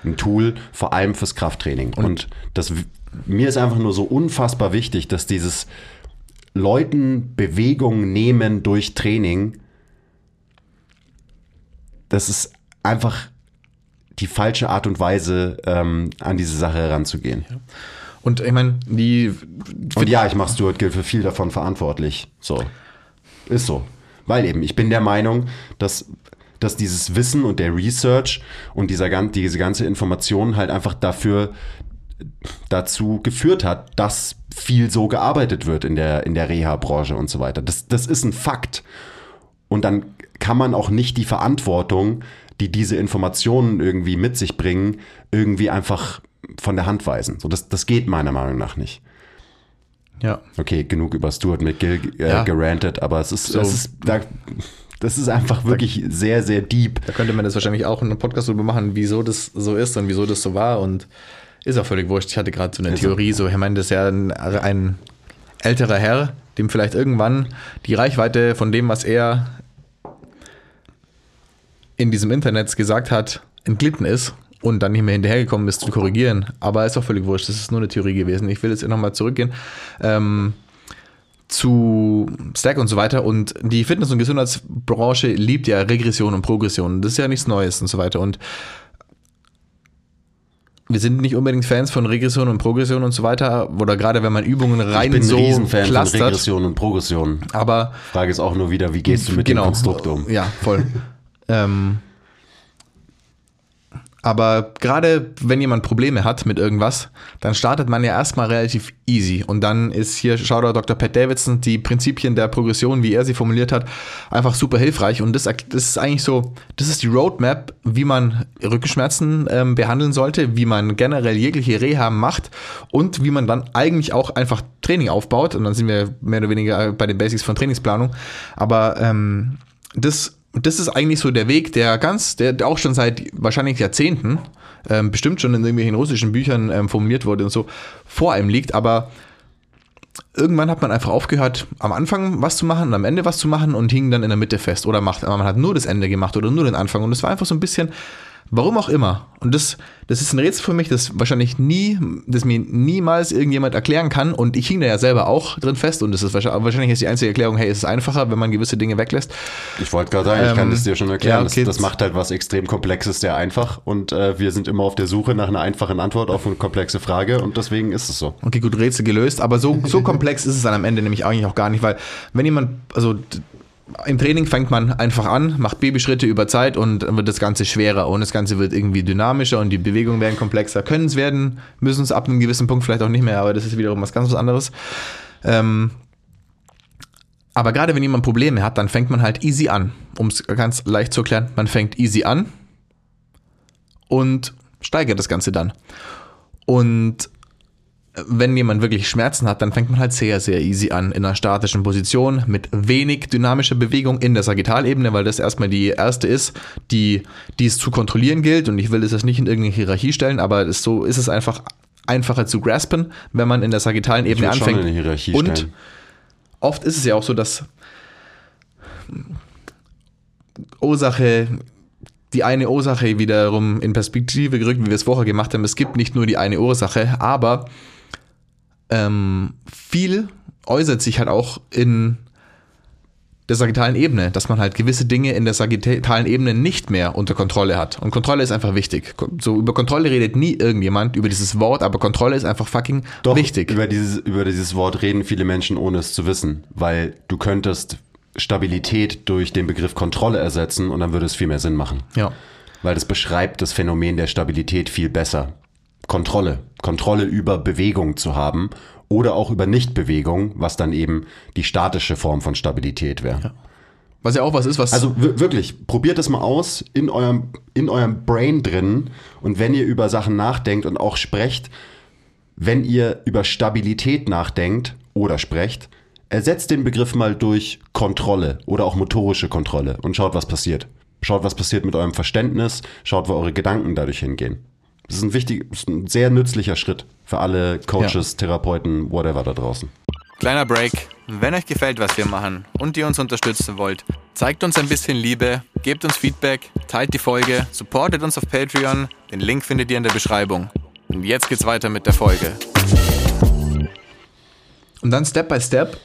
Ein Tool vor allem fürs Krafttraining. Und, das, mir ist einfach nur so unfassbar wichtig, dass dieses Leuten Bewegung nehmen durch Training, das ist einfach die falsche Art und Weise, ähm, an diese Sache heranzugehen. Und ich meine, die Und ja, ich mache Stuart Gill für viel davon verantwortlich. So. Ist so. Weil eben, ich bin der Meinung, dass, dass dieses Wissen und der Research und dieser, diese ganze Information halt einfach dafür dazu geführt hat, dass viel so gearbeitet wird in der, in der Reha-Branche und so weiter. Das, das ist ein Fakt. Und dann kann man auch nicht die Verantwortung, die diese Informationen irgendwie mit sich bringen, irgendwie einfach von der Hand weisen. So, das, das geht meiner Meinung nach nicht. ja. Okay, genug über Stuart McGill äh, Ja. gerantet, aber es ist, So. es ist da, das ist einfach wirklich sehr, sehr deep. Da könnte man das wahrscheinlich auch in einem Podcast drüber machen, wieso das so ist und wieso das so war. Und ist auch völlig wurscht. Ich hatte gerade so eine Ist. Theorie, so, ich meine, das ist ja ein, ein älterer Herr, dem vielleicht irgendwann die Reichweite von dem, was er in diesem Internet gesagt hat, entglitten ist und dann nicht mehr hinterhergekommen ist zu korrigieren. Aber ist auch völlig wurscht. Das ist nur eine Theorie gewesen. Ich will jetzt nochmal zurückgehen. Ähm, zu Stack und so weiter. Und die Fitness- und Gesundheitsbranche liebt ja Regression und Progression. Das ist ja nichts Neues und so weiter. Und wir sind nicht unbedingt Fans von Regression und Progression und so weiter. Oder gerade wenn man Übungen rein Ich bin so ein Riesenfan von. Regression und Progression. Aber Frage ist auch nur wieder, wie gehst du mit dem Konstrukt um? Ja, voll. Ähm, aber gerade wenn jemand Probleme hat mit irgendwas, dann startet man ja erstmal relativ easy. Und dann ist hier, Shoutout Dr. Pat Davidson, die Prinzipien der Progression, wie er sie formuliert hat, einfach super hilfreich. Und das, das ist eigentlich so, das ist die Roadmap, wie man Rückenschmerzen ähm, behandeln sollte, wie man generell jegliche Reha macht und wie man dann eigentlich auch einfach Training aufbaut. Und dann sind wir mehr oder weniger bei den Basics von Trainingsplanung. Aber ähm, das das ist eigentlich so der Weg, der ganz, der auch schon seit wahrscheinlich Jahrzehnten, ähm, bestimmt schon in irgendwelchen russischen Büchern ähm, formuliert wurde und so, vor einem liegt, aber irgendwann hat man einfach aufgehört, am Anfang was zu machen und am Ende was zu machen und hing dann in der Mitte fest. Oder macht, man hat nur das Ende gemacht oder nur den Anfang. Und es war einfach so ein bisschen, Warum auch immer. Und das, das ist ein Rätsel für mich, das wahrscheinlich nie, das mir niemals irgendjemand erklären kann. Und ich hing da ja selber auch drin fest. Und das ist wahrscheinlich, wahrscheinlich ist die einzige Erklärung, hey, es ist einfacher, wenn man gewisse Dinge weglässt. Ich wollte gerade sagen, ich kann Ähm, das dir schon erklären. ja, okay. das, das macht halt was extrem Komplexes sehr einfach. Und äh, wir sind immer auf der Suche nach einer einfachen Antwort auf eine komplexe Frage. Und deswegen ist es so. Okay, gut, Rätsel gelöst, aber so, so komplex ist es dann am Ende nämlich eigentlich auch gar nicht, weil wenn jemand, also im Training fängt man einfach an, macht Babyschritte über Zeit und dann wird das Ganze schwerer und das Ganze wird irgendwie dynamischer und die Bewegungen werden komplexer. Können es werden, müssen es ab einem gewissen Punkt vielleicht auch nicht mehr, aber das ist wiederum was ganz was anderes. Ähm, aber gerade wenn jemand Probleme hat, dann fängt man halt easy an. Um es ganz leicht zu erklären, man fängt easy an und steigert das Ganze dann. Und wenn jemand wirklich Schmerzen hat, dann fängt man halt sehr, sehr easy an in einer statischen Position mit wenig dynamischer Bewegung in der Sagittalebene, weil das erstmal die erste ist, die, die es zu kontrollieren gilt. Und ich will das jetzt nicht in irgendeine Hierarchie stellen, aber das, so ist es einfach einfacher zu graspen, wenn man in der sagittalen Ebene anfängt. Und stellen. oft ist es ja auch so, dass Ursache, die eine Ursache wiederum in Perspektive gerückt, wie wir es vorher gemacht haben. Es gibt nicht nur die eine Ursache, aber ähm, viel äußert sich halt auch in der sagittalen Ebene, dass man halt gewisse Dinge in der sagittalen Ebene nicht mehr unter Kontrolle hat. Und Kontrolle ist einfach wichtig. So über Kontrolle redet nie irgendjemand über dieses Wort, aber Kontrolle ist einfach fucking Doch, wichtig. Über dieses, über dieses Wort reden viele Menschen, ohne es zu wissen. Weil du könntest Stabilität durch den Begriff Kontrolle ersetzen und dann würde es viel mehr Sinn machen. Ja. Weil das beschreibt das Phänomen der Stabilität viel besser. Kontrolle. Kontrolle über Bewegung zu haben oder auch über Nichtbewegung, was dann eben die statische Form von Stabilität wäre. Was ja auch was ist, was. Also wir- wirklich, probiert das mal aus in eurem, in eurem Brain drin und wenn ihr über Sachen nachdenkt und auch sprecht, wenn ihr über Stabilität nachdenkt oder sprecht, ersetzt den Begriff mal durch Kontrolle oder auch motorische Kontrolle und schaut, was passiert. Schaut, was passiert mit eurem Verständnis, schaut, wo eure Gedanken dadurch hingehen. Das ist ein wichtig, ist ein sehr nützlicher Schritt für alle Coaches, Therapeuten, whatever da draußen. Kleiner Break. Wenn euch gefällt, was wir machen und ihr uns unterstützen wollt, zeigt uns ein bisschen Liebe, gebt uns Feedback, teilt die Folge, supportet uns auf Patreon. Den Link findet ihr in der Beschreibung. Und jetzt geht's weiter mit der Folge. Und dann Step by Step,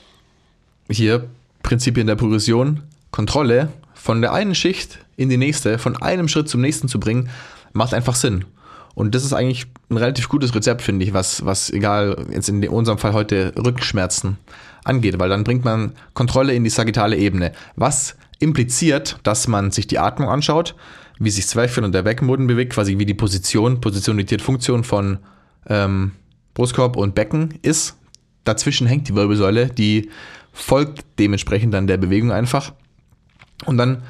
hier Prinzipien der Progression, Kontrolle von der einen Schicht in die nächste, von einem Schritt zum nächsten zu bringen, macht einfach Sinn. Und das ist eigentlich ein relativ gutes Rezept, finde ich, was, was egal, jetzt in unserem Fall heute Rückenschmerzen angeht, weil dann bringt man Kontrolle in die sagittale Ebene, was impliziert, dass man sich die Atmung anschaut, wie sich Zwerchfell und der Beckenboden bewegt, quasi wie die Position, Positionalität, Funktion von ähm, Brustkorb und Becken ist. Dazwischen hängt die Wirbelsäule, die folgt dementsprechend dann der Bewegung einfach. Und dann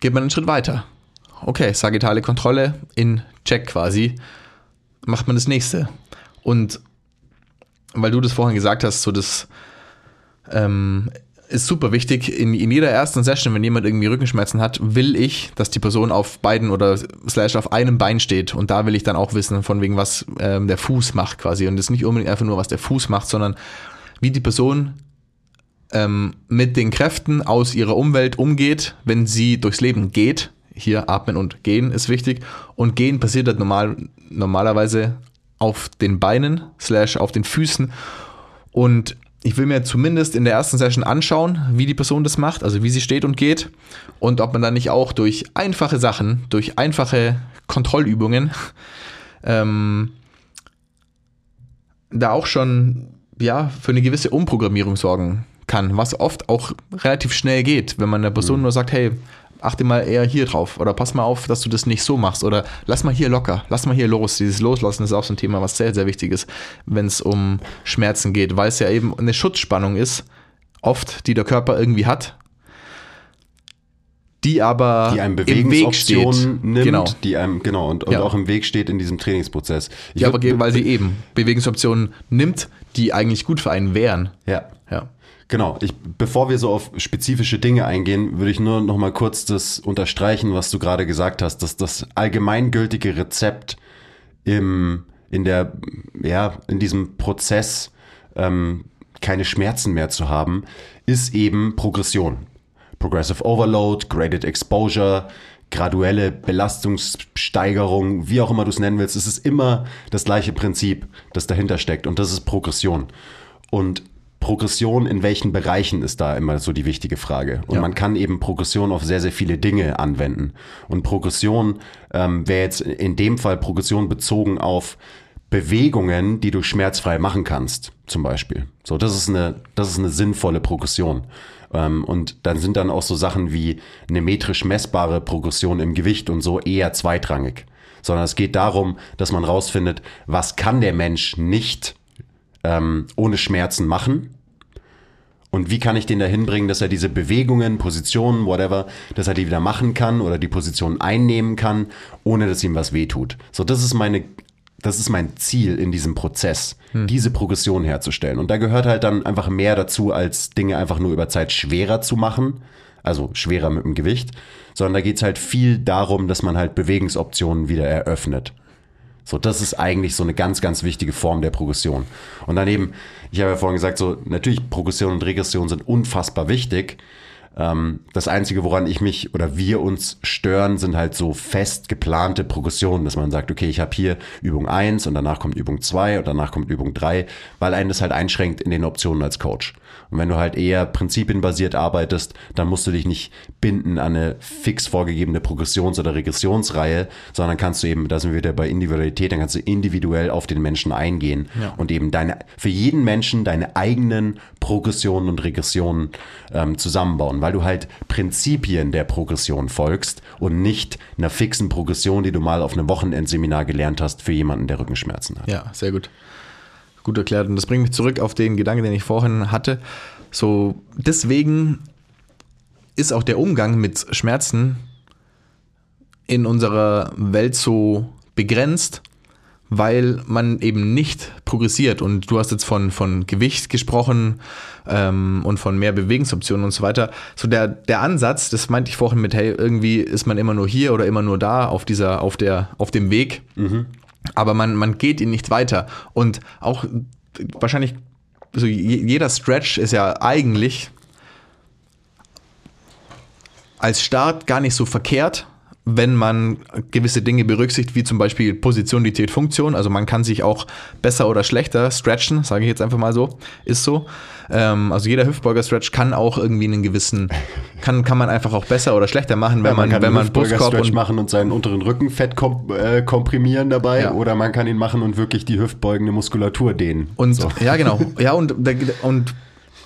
geht man einen Schritt weiter. Okay, sagittale Kontrolle in Check quasi. Macht man das nächste. Und weil du das vorhin gesagt hast, so das ähm, ist super wichtig. In, in jeder ersten Session, wenn jemand irgendwie Rückenschmerzen hat, will ich, dass die Person auf beiden oder slash auf einem Bein steht. Und da will ich dann auch wissen, von wegen, was ähm, der Fuß macht quasi. Und ist nicht unbedingt einfach nur, was der Fuß macht, sondern wie die Person ähm, mit den Kräften aus ihrer Umwelt umgeht, wenn sie durchs Leben geht. Hier atmen und gehen ist wichtig. Und gehen passiert halt normal, normalerweise auf den Beinen, slash auf den Füßen. Und ich will mir zumindest in der ersten Session anschauen, wie die Person das macht, also wie sie steht und geht. Und ob man dann nicht auch durch einfache Sachen, durch einfache Kontrollübungen, ähm, da auch schon ja, für eine gewisse Umprogrammierung sorgen kann, was oft auch relativ schnell geht, wenn man der Person nur sagt, hey, achte mal eher hier drauf oder pass mal auf, dass du das nicht so machst oder lass mal hier locker, lass mal hier los. Dieses Loslassen ist auch so ein Thema, was sehr, sehr wichtig ist, wenn es um Schmerzen geht, weil es ja eben eine Schutzspannung ist, oft, die der Körper irgendwie hat, die aber die einem im Weg steht. Nimmt, genau. die einem, genau, und, und Ja. auch im Weg steht in diesem Trainingsprozess. Ich Ja, aber weil sie eben Bewegungsoptionen nimmt, die eigentlich gut für einen wären. ja. Ja. Genau, ich, bevor wir so auf spezifische Dinge eingehen, würde ich nur noch mal kurz das unterstreichen, was du gerade gesagt hast, dass das allgemeingültige Rezept im, in der, ja, in diesem Prozess ähm, keine Schmerzen mehr zu haben, ist eben Progression. Progressive Overload, Graded Exposure, graduelle Belastungssteigerung, wie auch immer du es nennen willst. Es ist immer das gleiche Prinzip, das dahinter steckt und das ist Progression. Und Progression in welchen Bereichen ist da immer so die wichtige Frage. Und Ja. man kann eben Progression auf sehr, sehr viele Dinge anwenden. Und Progression ähm, wäre jetzt in dem Fall Progression bezogen auf Bewegungen, die du schmerzfrei machen kannst, zum Beispiel. So, das ist eine, das ist eine sinnvolle Progression. Ähm, und dann sind dann auch so Sachen wie eine metrisch messbare Progression im Gewicht und so eher zweitrangig. Sondern es geht darum, dass man rausfindet, was kann der Mensch nicht ähm, ohne Schmerzen machen und wie kann ich den dahin bringen, dass er diese Bewegungen, Positionen, whatever, dass er die wieder machen kann oder die Position einnehmen kann, ohne dass ihm was wehtut. So, das ist meine, das ist mein Ziel in diesem Prozess, diese Progression herzustellen. Und da gehört halt dann einfach mehr dazu, als Dinge einfach nur über Zeit schwerer zu machen, also schwerer mit dem Gewicht, sondern da geht's halt viel darum, dass man halt Bewegungsoptionen wieder eröffnet. So, das ist eigentlich so eine ganz, ganz wichtige Form der Progression. Und daneben, ich habe ja vorhin gesagt, so natürlich Progression und Regression sind unfassbar wichtig. Ähm, das Einzige, woran ich mich oder wir uns stören, sind halt so fest geplante Progressionen, dass man sagt, okay, ich habe hier Übung 1 und danach kommt Übung 2 und danach kommt Übung 3, weil einen das halt einschränkt in den Optionen als Coach. Und wenn du halt eher prinzipienbasiert arbeitest, dann musst du dich nicht binden an eine fix vorgegebene Progressions- oder Regressionsreihe, sondern kannst du eben, da sind wir wieder bei Individualität, dann kannst du individuell auf den Menschen eingehen Ja. und eben deine, für jeden Menschen deine eigenen Progressionen und Regressionen ähm, zusammenbauen, weil du halt Prinzipien der Progression folgst und nicht einer fixen Progression, die du mal auf einem Wochenendseminar gelernt hast für jemanden, der Rückenschmerzen hat. Ja, sehr gut. Gut erklärt. Und das bringt mich zurück auf den Gedanken, den ich vorhin hatte. So, deswegen ist auch der Umgang mit Schmerzen in unserer Welt so begrenzt, weil man eben nicht progressiert. Und du hast jetzt von, von Gewicht gesprochen ähm, und von mehr Bewegungsoptionen und so weiter. So der, der Ansatz, das meinte ich vorhin mit, hey, irgendwie ist man immer nur hier oder immer nur da auf dieser, auf der, auf dem Weg. Aber man, man geht ihn nicht weiter. Und auch wahrscheinlich, so je- jeder Stretch ist ja eigentlich als Start gar nicht so verkehrt, wenn man gewisse Dinge berücksichtigt, wie zum Beispiel Positionalität, Funktion. Also man kann sich auch besser oder schlechter stretchen, sage ich jetzt einfach mal so, ist so. Ähm, also jeder Hüftbeuger-Stretch kann auch irgendwie einen gewissen, kann, kann man einfach auch besser oder schlechter machen, wenn man, kann wenn man Brustkorb Hüftbeuger-Stretch und machen und seinen unteren Rücken fett kom äh, komprimieren dabei Ja. oder man kann ihn machen und wirklich die hüftbeugende Muskulatur dehnen. Und so. ja, genau. Ja, und, und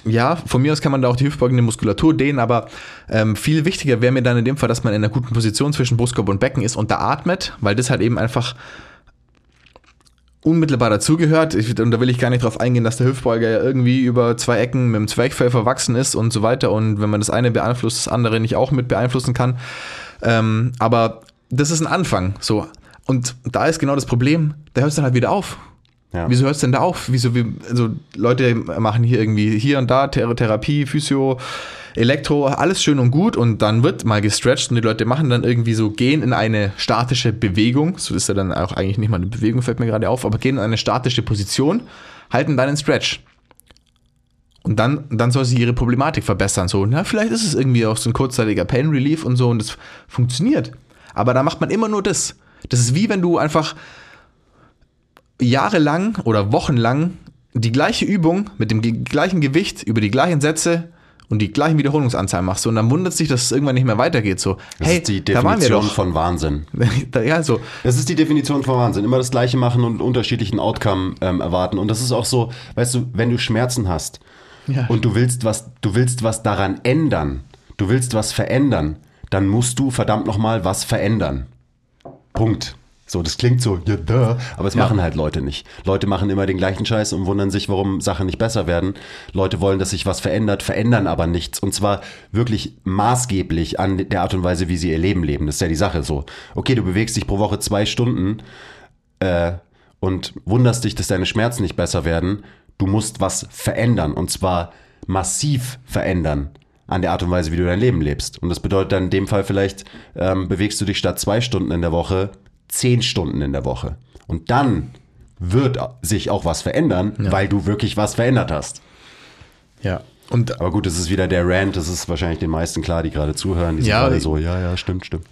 ja, von mir aus kann man da auch die hüftbeugende Muskulatur dehnen, aber ähm, viel wichtiger wäre mir dann in dem Fall, dass man in einer guten Position zwischen Brustkorb und Becken ist und da atmet, weil das halt eben einfach unmittelbar dazugehört. Und da will ich gar nicht drauf eingehen, dass der Hüftbeuger ja irgendwie über zwei Ecken mit dem Zwerchfell verwachsen ist und so weiter. Und wenn man das eine beeinflusst, das andere nicht auch mit beeinflussen kann. Ähm, aber das ist ein Anfang. So. Und da ist genau das Problem, da hört es dann halt wieder auf. Ja. Wieso hört es denn da auf? Wieso, wie, also Leute machen hier irgendwie hier und da Thera- Therapie, Physio, Elektro, alles schön und gut und dann wird mal gestretcht und die Leute machen dann irgendwie so, gehen in eine statische Bewegung, so ist ja dann auch eigentlich nicht mal eine Bewegung, fällt mir gerade auf, aber gehen in eine statische Position, halten dann einen Stretch. Und dann, dann soll sie ihre Problematik verbessern. So, na, vielleicht ist es irgendwie auch so ein kurzzeitiger Pain Relief und so und das funktioniert. Aber da macht man immer nur das. Das ist wie wenn du einfach jahrelang oder wochenlang die gleiche Übung mit dem ge- gleichen Gewicht über die gleichen Sätze und die gleichen Wiederholungsanzahl machst. Und dann wundert sich, dass es irgendwann nicht mehr weitergeht. So, Das hey, ist die Definition von Wahnsinn. ja, so, Das ist die Definition von Wahnsinn. Immer das Gleiche machen und unterschiedlichen Outcome ähm, erwarten. Und das ist auch so, weißt du, wenn du Schmerzen hast Ja. und du willst was, du willst was daran ändern, du willst was verändern, dann musst du verdammt nochmal was verändern. Punkt. So, das klingt so, ja, duh, aber es Ja. machen halt Leute nicht. Leute machen immer den gleichen Scheiß und wundern sich, warum Sachen nicht besser werden. Leute wollen, dass sich was verändert, verändern aber nichts. Und zwar wirklich maßgeblich an der Art und Weise, wie sie ihr Leben leben. Das ist ja die Sache so. Okay, du bewegst dich pro Woche zwei Stunden äh, und wunderst dich, dass deine Schmerzen nicht besser werden. Du musst was verändern und zwar massiv verändern an der Art und Weise, wie du dein Leben lebst. Und das bedeutet dann in dem Fall vielleicht, ähm, bewegst du dich statt zwei Stunden in der Woche zehn Stunden in der Woche. Und dann wird sich auch was verändern, weil du wirklich was verändert hast. ja. Und Aber gut, das ist wieder der Rant, das ist wahrscheinlich den meisten klar, die gerade zuhören. Die sind Ja, gerade so, ja, ja, stimmt, stimmt.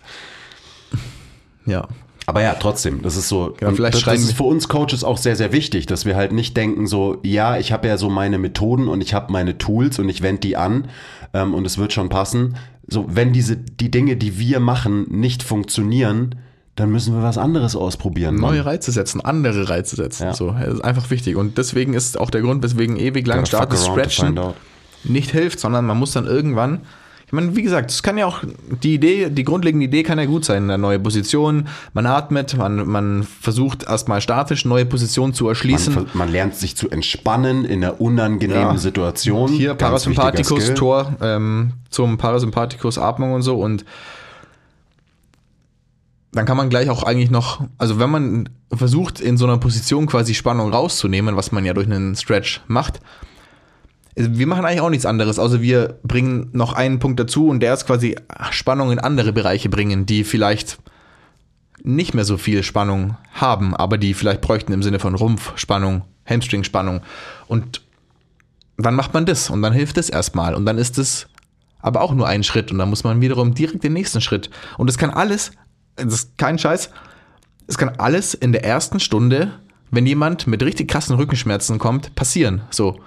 Ja. Aber ja, trotzdem, das ist so. Und vielleicht das, das ist für uns Coaches auch sehr, sehr wichtig, dass wir halt nicht denken, so, ja, ich habe ja so meine Methoden und ich habe meine Tools und ich wende die an ähm, und es wird schon passen. So, wenn diese, die Dinge, die wir machen, nicht funktionieren, dann müssen wir was anderes ausprobieren. Mann. Neue Reize setzen, andere Reize setzen. Ja. So, das ist einfach wichtig. Und deswegen ist auch der Grund, weswegen ewig lang starkes Stretchen nicht hilft, sondern man muss dann irgendwann. Ich meine, wie gesagt, es kann ja auch, die Idee, die grundlegende Idee kann ja gut sein, eine neue Position, man atmet, man, man versucht erstmal statisch neue Positionen zu erschließen. Man, man lernt sich zu entspannen in einer unangenehmen Ja. Situation. Hier Parasympathikus. Tor ähm, zum Parasympathikus, Atmung und so. Und dann kann man gleich auch eigentlich noch, also wenn man versucht, in so einer Position quasi Spannung rauszunehmen, was man ja durch einen Stretch macht, also wir machen eigentlich auch nichts anderes, außer wir bringen noch einen Punkt dazu und der ist quasi Spannung in andere Bereiche bringen, die vielleicht nicht mehr so viel Spannung haben, aber die vielleicht bräuchten im Sinne von Rumpfspannung, Hamstringspannung. Und dann macht man das und dann hilft es erstmal und dann ist es aber auch nur ein Schritt und dann muss man wiederum direkt den nächsten Schritt. Und das kann alles, das ist kein Scheiß, es kann alles in der ersten Stunde, wenn jemand mit richtig krassen Rückenschmerzen kommt, passieren. So.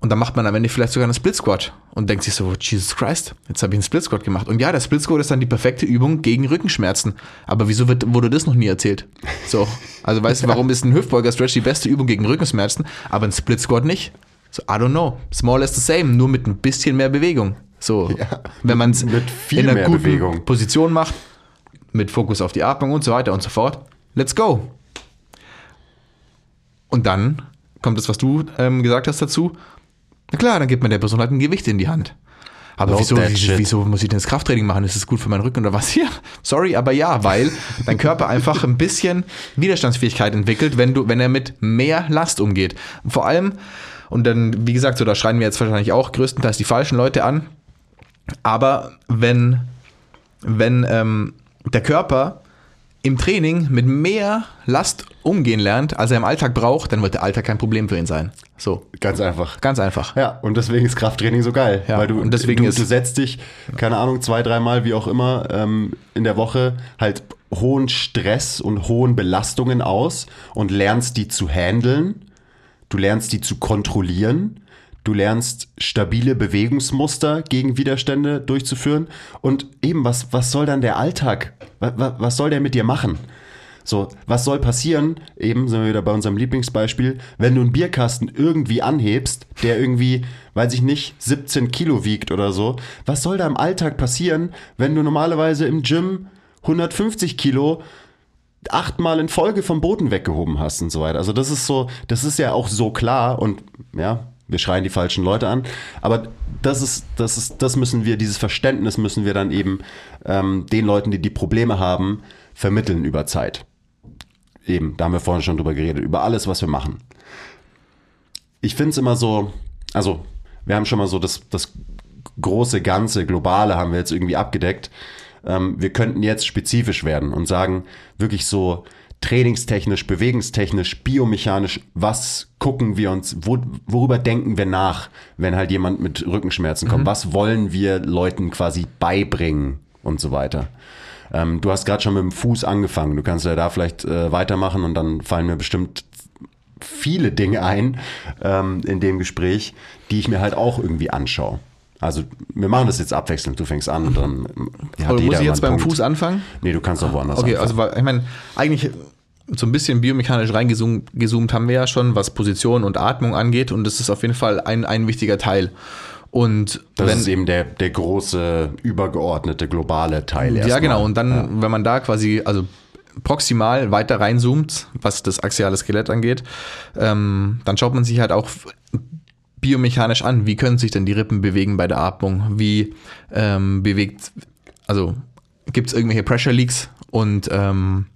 Und dann macht man am Ende vielleicht sogar einen Split Squat und denkt sich so, Jesus Christ, jetzt habe ich einen Split Squat gemacht. Und ja, der Split Squat ist dann die perfekte Übung gegen Rückenschmerzen. Aber wieso wird, wurde das noch nie erzählt? So, also weißt du, warum ist ein Hüftbeuger-Stretch die beste Übung gegen Rückenschmerzen, aber ein Split Squat nicht? So, I don't know. Small is the same, nur mit ein bisschen mehr Bewegung. So, Ja, wenn man es in einer guten Bewegung. Position macht, mit Fokus auf die Atmung und so weiter und so fort. Let's go. Und dann kommt das, was du ähm, gesagt hast dazu. Na klar, dann gibt man der Person halt ein Gewicht in die Hand. Aber wieso, wieso muss ich denn das Krafttraining machen? Ist es gut für meinen Rücken oder was hier? Sorry, aber ja, weil dein Körper einfach ein bisschen Widerstandsfähigkeit entwickelt, wenn du, wenn er mit mehr Last umgeht. Vor allem, und dann, wie gesagt, so da schreien wir jetzt wahrscheinlich auch größtenteils die falschen Leute an. Aber wenn, wenn ähm, der Körper im Training mit mehr Last umgehen lernt, als er im Alltag braucht, dann wird der Alltag kein Problem für ihn sein. So, Ganz einfach. ganz einfach. Ja, und deswegen ist Krafttraining so geil. Ja, weil du, und deswegen du, ist- du setzt dich, keine Ahnung, zwei, dreimal, wie auch immer, ähm, in der Woche halt hohen Stress und hohen Belastungen aus und lernst die zu handeln. Du lernst die zu kontrollieren. Du lernst stabile Bewegungsmuster gegen Widerstände durchzuführen. Und eben, was, was soll dann der Alltag? Was, was soll der mit dir machen? So, was soll passieren? Eben sind wir wieder bei unserem Lieblingsbeispiel. Wenn du einen Bierkasten irgendwie anhebst, der irgendwie, weiß ich nicht, 17 Kilo wiegt oder so, was soll da im Alltag passieren, wenn du normalerweise im Gym 150 Kilo achtmal in Folge vom Boden weggehoben hast und so weiter. Also das ist so, das ist ja auch so klar und ja, wir schreien die falschen Leute an, aber das ist, das ist, das müssen wir, dieses Verständnis müssen wir dann eben ähm, den Leuten, die die Probleme haben, vermitteln über Zeit. Eben, da haben wir vorhin schon drüber geredet, über alles, was wir machen. Ich finde es immer so, also wir haben schon mal so das, das große Ganze, globale haben wir jetzt irgendwie abgedeckt. Ähm, wir könnten jetzt spezifisch werden und sagen, wirklich so trainingstechnisch, bewegungstechnisch, biomechanisch, was gucken wir uns, wo, worüber denken wir nach, wenn halt jemand mit Rückenschmerzen kommt? Was wollen wir Leuten quasi beibringen und so weiter? Ähm, du hast gerade schon mit dem Fuß angefangen. Du kannst ja da vielleicht äh, weitermachen und dann fallen mir bestimmt viele Dinge ein ähm, in dem Gespräch, die ich mir halt auch irgendwie anschaue. Also wir machen das jetzt abwechselnd. Du fängst an und dann ja, Aber muss jeder ich jetzt beim. Fuß anfangen? Nee, du kannst auch woanders Okay, anfangen. also weil- ich meine, eigentlich so ein bisschen biomechanisch reingezoomt gezoomt haben wir ja schon, was Position und Atmung angeht. Und das ist auf jeden Fall ein, ein wichtiger Teil. Und das wenn, ist eben der, der große, übergeordnete, globale Teil ja genau, und dann, wenn man da quasi, also proximal weiter reinzoomt, was das axiale Skelett angeht, ähm, dann schaut man sich halt auch biomechanisch an, wie können sich denn die Rippen bewegen bei der Atmung, wie ähm, bewegt, also gibt es irgendwelche Pressure Leaks? Und ähm,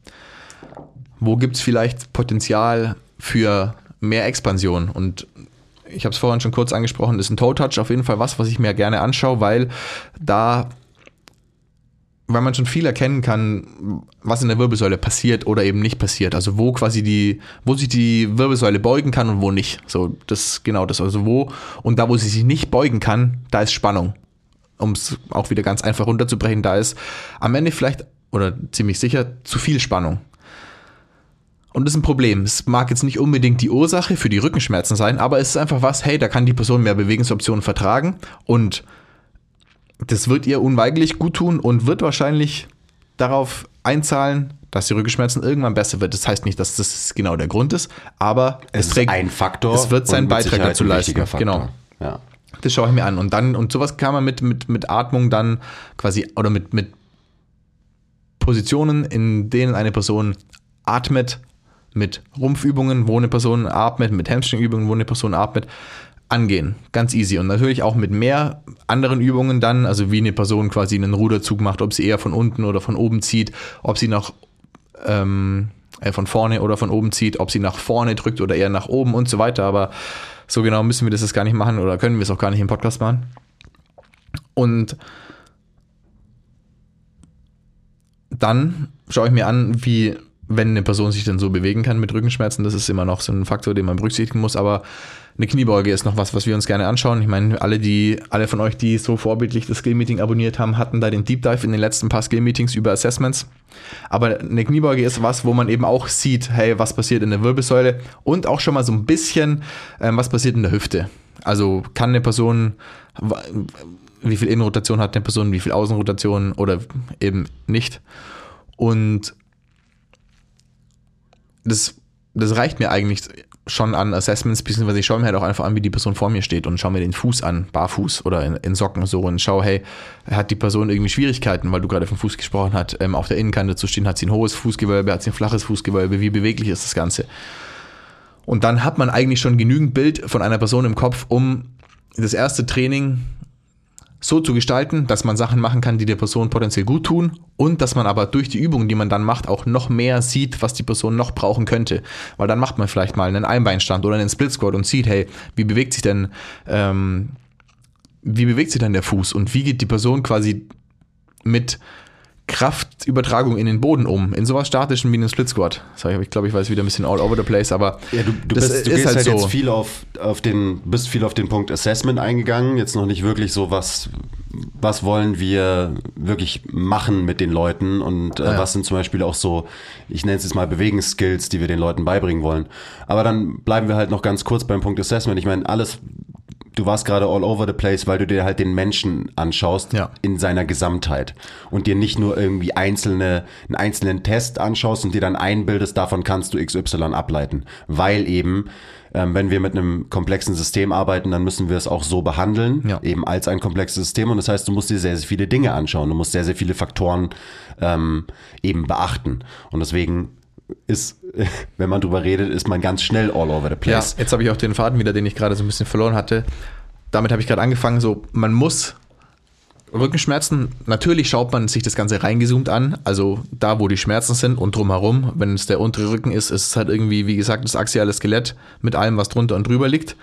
wo gibt es vielleicht Potenzial für mehr Expansion und ich habe es vorhin schon kurz angesprochen, ist ein Toe Touch auf jeden Fall was, was ich mir gerne anschaue, weil da weil man schon viel erkennen kann, was in der Wirbelsäule passiert oder eben nicht passiert. Also wo quasi die, wo sich die Wirbelsäule beugen kann und wo nicht. So, das genau das. Also wo und da, wo sie sich nicht beugen kann, da ist Spannung. Um es auch wieder ganz einfach runterzubrechen, da ist am Ende vielleicht oder ziemlich sicher zu viel Spannung. Und das ist ein Problem. Es mag jetzt nicht unbedingt die Ursache für die Rückenschmerzen sein, aber es ist einfach was, hey, da kann die Person mehr Bewegungsoptionen vertragen und das wird ihr unweigerlich gut tun und wird wahrscheinlich darauf einzahlen, dass die Rückenschmerzen irgendwann besser wird. Das heißt nicht, dass das genau der Grund ist, aber Es ist ein Faktor Es wird seinen Beitrag Sicherheit dazu leisten. Genau. Ja. Das schaue ich mir an. Und dann, und sowas kann man mit, mit, mit Atmung dann quasi, oder mit, mit Positionen, in denen eine Person atmet, mit Rumpfübungen, wo eine Person atmet, mit Hamstringübungen, wo eine Person atmet, angehen. Ganz easy. Und natürlich auch mit mehr anderen Übungen dann, also wie eine Person quasi einen Ruderzug macht, ob sie eher von unten oder von oben zieht, ob sie nach ähm, äh, von vorne oder von oben zieht, ob sie nach vorne drückt oder eher nach oben und so weiter. Aber so genau müssen wir das jetzt gar nicht machen oder können wir es auch gar nicht im Podcast machen. Und dann schaue ich mir an, wie, wenn eine Person sich dann so bewegen kann mit Rückenschmerzen, das ist immer noch so ein Faktor, den man berücksichtigen muss, aber eine Kniebeuge ist noch was, was wir uns gerne anschauen. Ich meine, alle, die, alle von euch, die so vorbildlich das Skill-Meeting abonniert haben, hatten da den Deep Dive in den letzten paar Skill-Meetings über Assessments. Aber eine Kniebeuge ist was, wo man eben auch sieht, hey, was passiert in der Wirbelsäule und auch schon mal so ein bisschen, ähm, was passiert in der Hüfte. Also kann eine Person, wie viel Innenrotation hat eine Person, wie viel Außenrotation oder eben nicht. Und das, das reicht mir eigentlich schon an Assessments, beziehungsweise ich schaue mir halt auch einfach an, wie die Person vor mir steht und schaue mir den Fuß an, barfuß oder in, in Socken so und schaue, hey, hat die Person irgendwie Schwierigkeiten, weil du gerade vom Fuß gesprochen hast, ähm, auf der Innenkante zu stehen, hat sie ein hohes Fußgewölbe, hat sie ein flaches Fußgewölbe, wie beweglich ist das Ganze? Und dann hat man eigentlich schon genügend Bild von einer Person im Kopf, um das erste Training so zu gestalten, dass man Sachen machen kann, die der Person potenziell gut tun und dass man aber durch die Übungen, die man dann macht, auch noch mehr sieht, was die Person noch brauchen könnte. Weil dann macht man vielleicht mal einen Einbeinstand oder einen Split Squat und sieht, hey, wie bewegt sich denn, ähm, wie bewegt sich denn der Fuß und wie geht die Person quasi mit Kraftübertragung in den Boden um, in sowas Statischen wie einen Split Squat. Ich glaube, ich weiß wieder ein bisschen all over the place, aber Ja, du, du, das bist, du ist gehst halt halt, so. jetzt viel auf, auf den, bist viel auf den Punkt Assessment eingegangen, jetzt noch nicht wirklich so, was, was wollen wir wirklich machen mit den Leuten und äh, Ja. was sind zum Beispiel auch so, ich nenne es jetzt mal Bewegungsskills, die wir den Leuten beibringen wollen. Aber dann bleiben wir halt noch ganz kurz beim Punkt Assessment. Ich meine, alles, du warst gerade all over the place, weil du dir halt den Menschen anschaust Ja. in seiner Gesamtheit und dir nicht nur irgendwie einzelne, einen einzelnen Test anschaust und dir dann einbildest, davon kannst du XY ableiten. Weil eben, ähm, wenn wir mit einem komplexen System arbeiten, dann müssen wir es auch so behandeln, Ja. eben als ein komplexes System. Und das heißt, du musst dir sehr, sehr viele Dinge anschauen. Du musst sehr, sehr viele Faktoren ähm, eben beachten. Und deswegen ist, wenn man drüber redet, ist man ganz schnell all over the Ja, place. jetzt habe ich auch den Faden wieder, den ich gerade so ein bisschen verloren hatte. Damit habe ich gerade angefangen, so, man muss Rückenschmerzen, natürlich schaut man sich das Ganze reingezoomt an, also da, wo die Schmerzen sind und drumherum. Wenn es der untere Rücken ist, ist es halt irgendwie, wie gesagt, das axiale Skelett mit allem, was drunter und drüber liegt.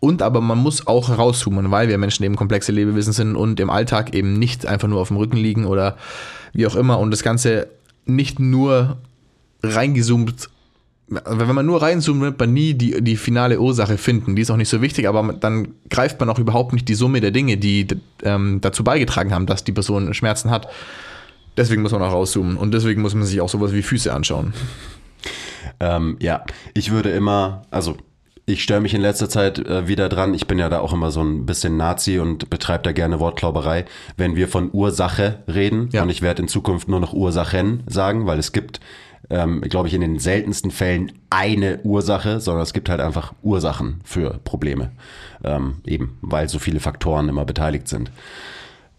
Und aber man muss auch rauszoomen, weil wir Menschen eben komplexe Lebewesen sind und im Alltag eben nicht einfach nur auf dem Rücken liegen oder wie auch immer und das Ganze nicht nur reingezoomt wenn man nur reinzoomt, wird man nie die, die finale Ursache finden. Die ist auch nicht so wichtig, aber dann greift man auch überhaupt nicht die Summe der Dinge, die ähm, dazu beigetragen haben, dass die Person Schmerzen hat. Deswegen muss man auch rauszoomen und deswegen muss man sich auch sowas wie Füße anschauen. Ähm, ja, ich würde immer, also ich störe mich in letzter Zeit äh, wieder dran. Ich bin ja da auch immer so ein bisschen Nazi und betreibe da gerne Wortklauberei, wenn wir von Ursache reden. Ja. Und ich werde in Zukunft nur noch Ursachen sagen, weil es gibt, ähm, glaube ich, in den seltensten Fällen eine Ursache, sondern es gibt halt einfach Ursachen für Probleme. Ähm, eben, weil so viele Faktoren immer beteiligt sind.